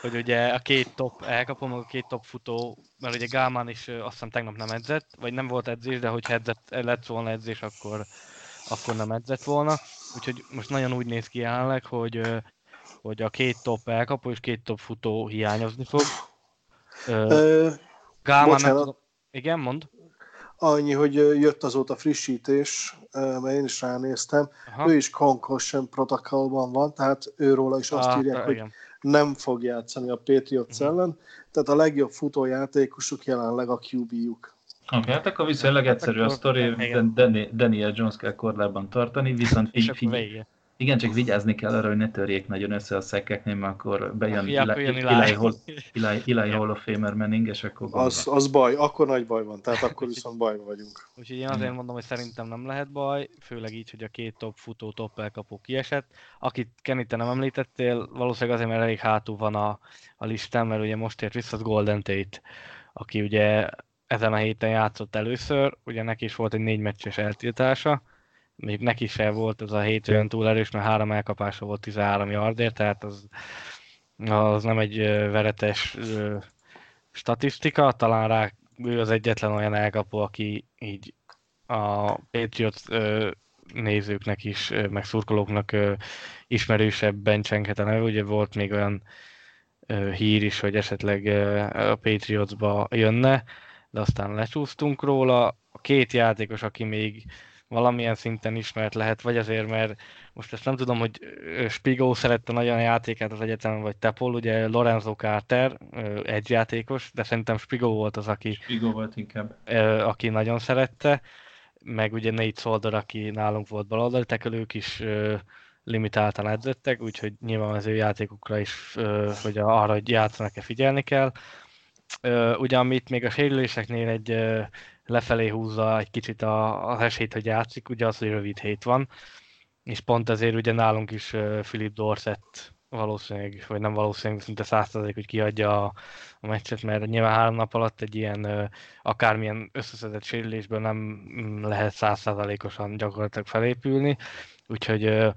hogy ugye a két top elkapom, a két top futó, mert ugye Gálmán is azt hiszem tegnap nem edzett, vagy nem volt edzés, de hogyha edzett, lett volna edzés, akkor, akkor nem edzett volna. Úgyhogy most nagyon úgy néz ki jelenleg, hogy, hogy a két top elkapó és két top futó hiányozni fog. Gálmán nem Igen, mond. Annyi, hogy jött azóta frissítés, mert én is ránéztem, Aha. ő is concussion protokollban van, tehát őróla is azt ah, írják, hogy igen. nem fog játszani a Patriots uh-huh. ellen, tehát a legjobb futójátékosuk jelenleg a QB-juk. Oké, okay, hát akkor viszonylag hát egyszerű a sztori, Daniel Jones kell korlában tartani, viszont figy- figy- igen, csak vigyázni kell arra, hogy ne törjék nagyon össze a szekeknél, mert akkor bejön Eli *laughs* Hall of Famer Manning, és akkor az, az baj, akkor nagy baj van, tehát akkor *laughs* viszont bajban vagyunk. Úgyhogy én azért mondom, hogy szerintem nem lehet baj, főleg így, hogy a két top futó, top elkapó kiesett. Akit Kenny, te nem említettél, valószínűleg azért, mert elég hátul van a, a listán, mert ugye most ért vissza az Golden Tate, aki ugye ezen a héten játszott először, ugye neki is volt egy négy meccses eltiltása, még neki se volt ez a hét túl erős, mert három elkapása volt 13 yardért, tehát az, az nem egy veretes statisztika, talán rá ő az egyetlen olyan elkapó, aki így a Patriots nézőknek is, meg szurkolóknak ismerősebben csenket a neve. Ugye volt még olyan hír is, hogy esetleg a Patriotsba jönne, de aztán lecsúsztunk róla. A két játékos, aki még valamilyen szinten ismert lehet, vagy azért, mert most ezt nem tudom, hogy Spigo szerette nagyon a játékát az egyetemen, vagy Tepol, ugye Lorenzo Carter, egy játékos, de szerintem Spigo volt az, aki, Spigo volt inkább. aki nagyon szerette, meg ugye Nate Solder, aki nálunk volt baloldali tekel, ők is limitáltan edzettek, úgyhogy nyilván az ő játékukra is, hogy arra, hogy játszanak-e figyelni kell. Ugye amit még a sérüléseknél egy lefelé húzza egy kicsit a, az esélyt, hogy játszik, ugye az, hogy rövid hét van, és pont ezért ugye nálunk is Philip Dorset valószínűleg, vagy nem valószínűleg, szinte százszerzalék, hogy kiadja a, a meccset, mert nyilván három nap alatt egy ilyen akármilyen összeszedett sérülésből nem mm, lehet százszerzalékosan gyakorlatilag felépülni, úgyhogy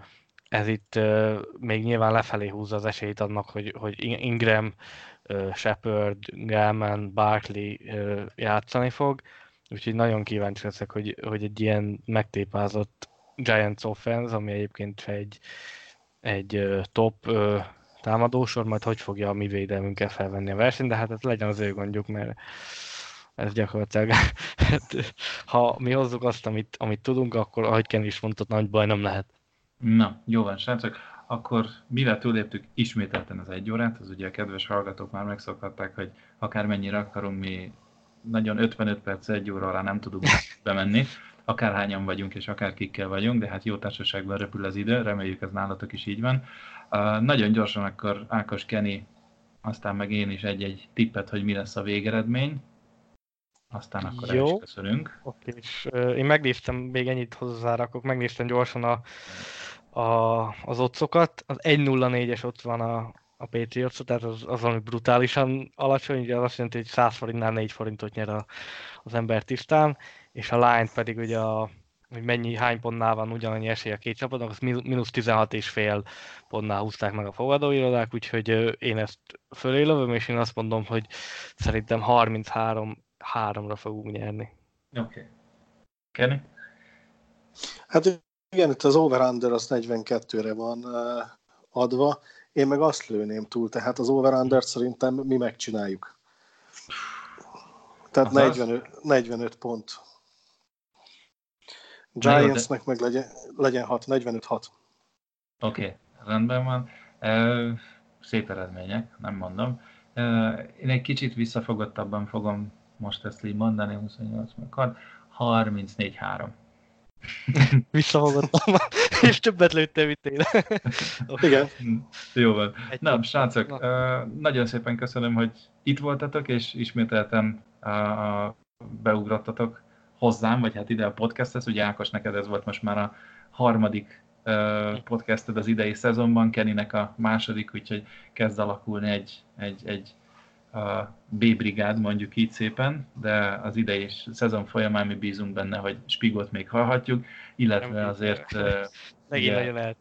ez itt még nyilván lefelé húzza az esélyt annak, hogy, hogy Ingram, Shepard, Gellman, Barkley játszani fog. Úgyhogy nagyon kíváncsi leszek, hogy, hogy egy ilyen megtépázott Giants offense, ami egyébként egy, egy top támadósor, majd hogy fogja a mi védelmünkkel felvenni a versenyt, de hát ez legyen az ő gondjuk, mert ez gyakorlatilag, *laughs* hát, ha mi hozzuk azt, amit, amit tudunk, akkor ahogy Ken is mondta, nagy baj nem lehet. Na, jó van, srácok. Akkor mivel túléptük ismételten az egy órát, az ugye a kedves hallgatók már megszokhatták, hogy akármennyire akarunk, mi nagyon 55 perc, egy óra alá nem tudunk *laughs* bemenni, akárhányan vagyunk és akár kikkel vagyunk, de hát jó társaságban repül az idő, reméljük ez nálatok is így van. Uh, nagyon gyorsan akkor Ákos Kenny, aztán meg én is egy-egy tippet, hogy mi lesz a végeredmény, aztán akkor Jó. el is köszönünk. Oké, és uh, én megnéztem, még ennyit hozzárakok, megnéztem gyorsan a, a, az otcokat, az 1.04-es ott van a, a patriots tehát az, az valami brutálisan alacsony, ugye az azt jelenti, hogy 100 forintnál 4 forintot nyer a, az ember tisztán, és a line pedig ugye a, hogy mennyi, hány pontnál van ugyanannyi esély a két csapatnak, az mínusz 16 és fél pontnál húzták meg a fogadóirodák, úgyhogy én ezt fölé lövöm, és én azt mondom, hogy szerintem 33 3-ra fogunk nyerni. Oké. Okay. Kenny? Hát igen, itt az over-under az 42-re van adva, én meg azt lőném túl, tehát az over szerintem mi megcsináljuk. Tehát 45, 45 pont. Giantsnek meg legyen, legyen 6, 45-6. Oké, okay, rendben van. Szép eredmények, nem mondom. Én egy kicsit visszafogottabban fogom most ezt így mondani, 28 meg 34-3. *laughs* Visszahallgattam, *laughs* és többet lőttem, mint én. okay. *laughs* Igen. Jó van. Na, srácok, Na. nagyon szépen köszönöm, hogy itt voltatok, és ismételten beugrottatok hozzám, vagy hát ide a podcasthez. Ugye Ákos, neked ez volt most már a harmadik podcasted az idei szezonban, Keninek a második, úgyhogy kezd alakulni egy, egy, egy a B-brigád, mondjuk így szépen, de az idei szezon folyamán mi bízunk benne, hogy Spigot még hallhatjuk, illetve azért... Megint ugye, lehet.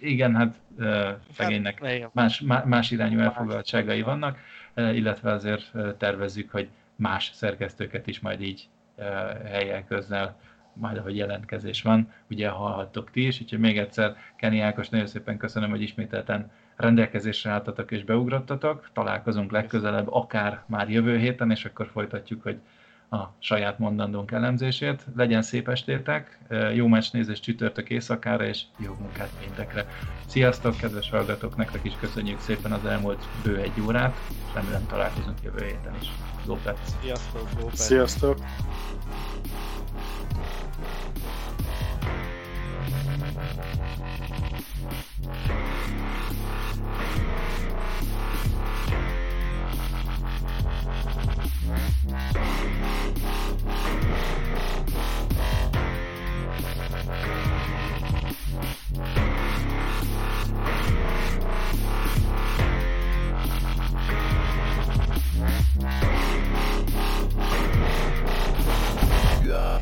Igen, hát szegénynek hát, más, más irányú elfoglaltságai vannak, illetve azért tervezzük, hogy más szerkesztőket is majd így helyel közel majd ahogy jelentkezés van, ugye hallhattok ti is, úgyhogy még egyszer Kenny Ákos, nagyon szépen köszönöm, hogy ismételten rendelkezésre álltatok és beugrottatok. Találkozunk legközelebb, akár már jövő héten, és akkor folytatjuk, hogy a saját mondandónk elemzését. Legyen szép estétek, jó meccsnézés csütörtök éjszakára, és jó munkát péntekre. Sziasztok, kedves hallgatók, nektek is köszönjük szépen az elmúlt bő egy órát, és remélem találkozunk jövő héten is. Go Sziasztok, go Sziasztok!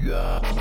Yeah.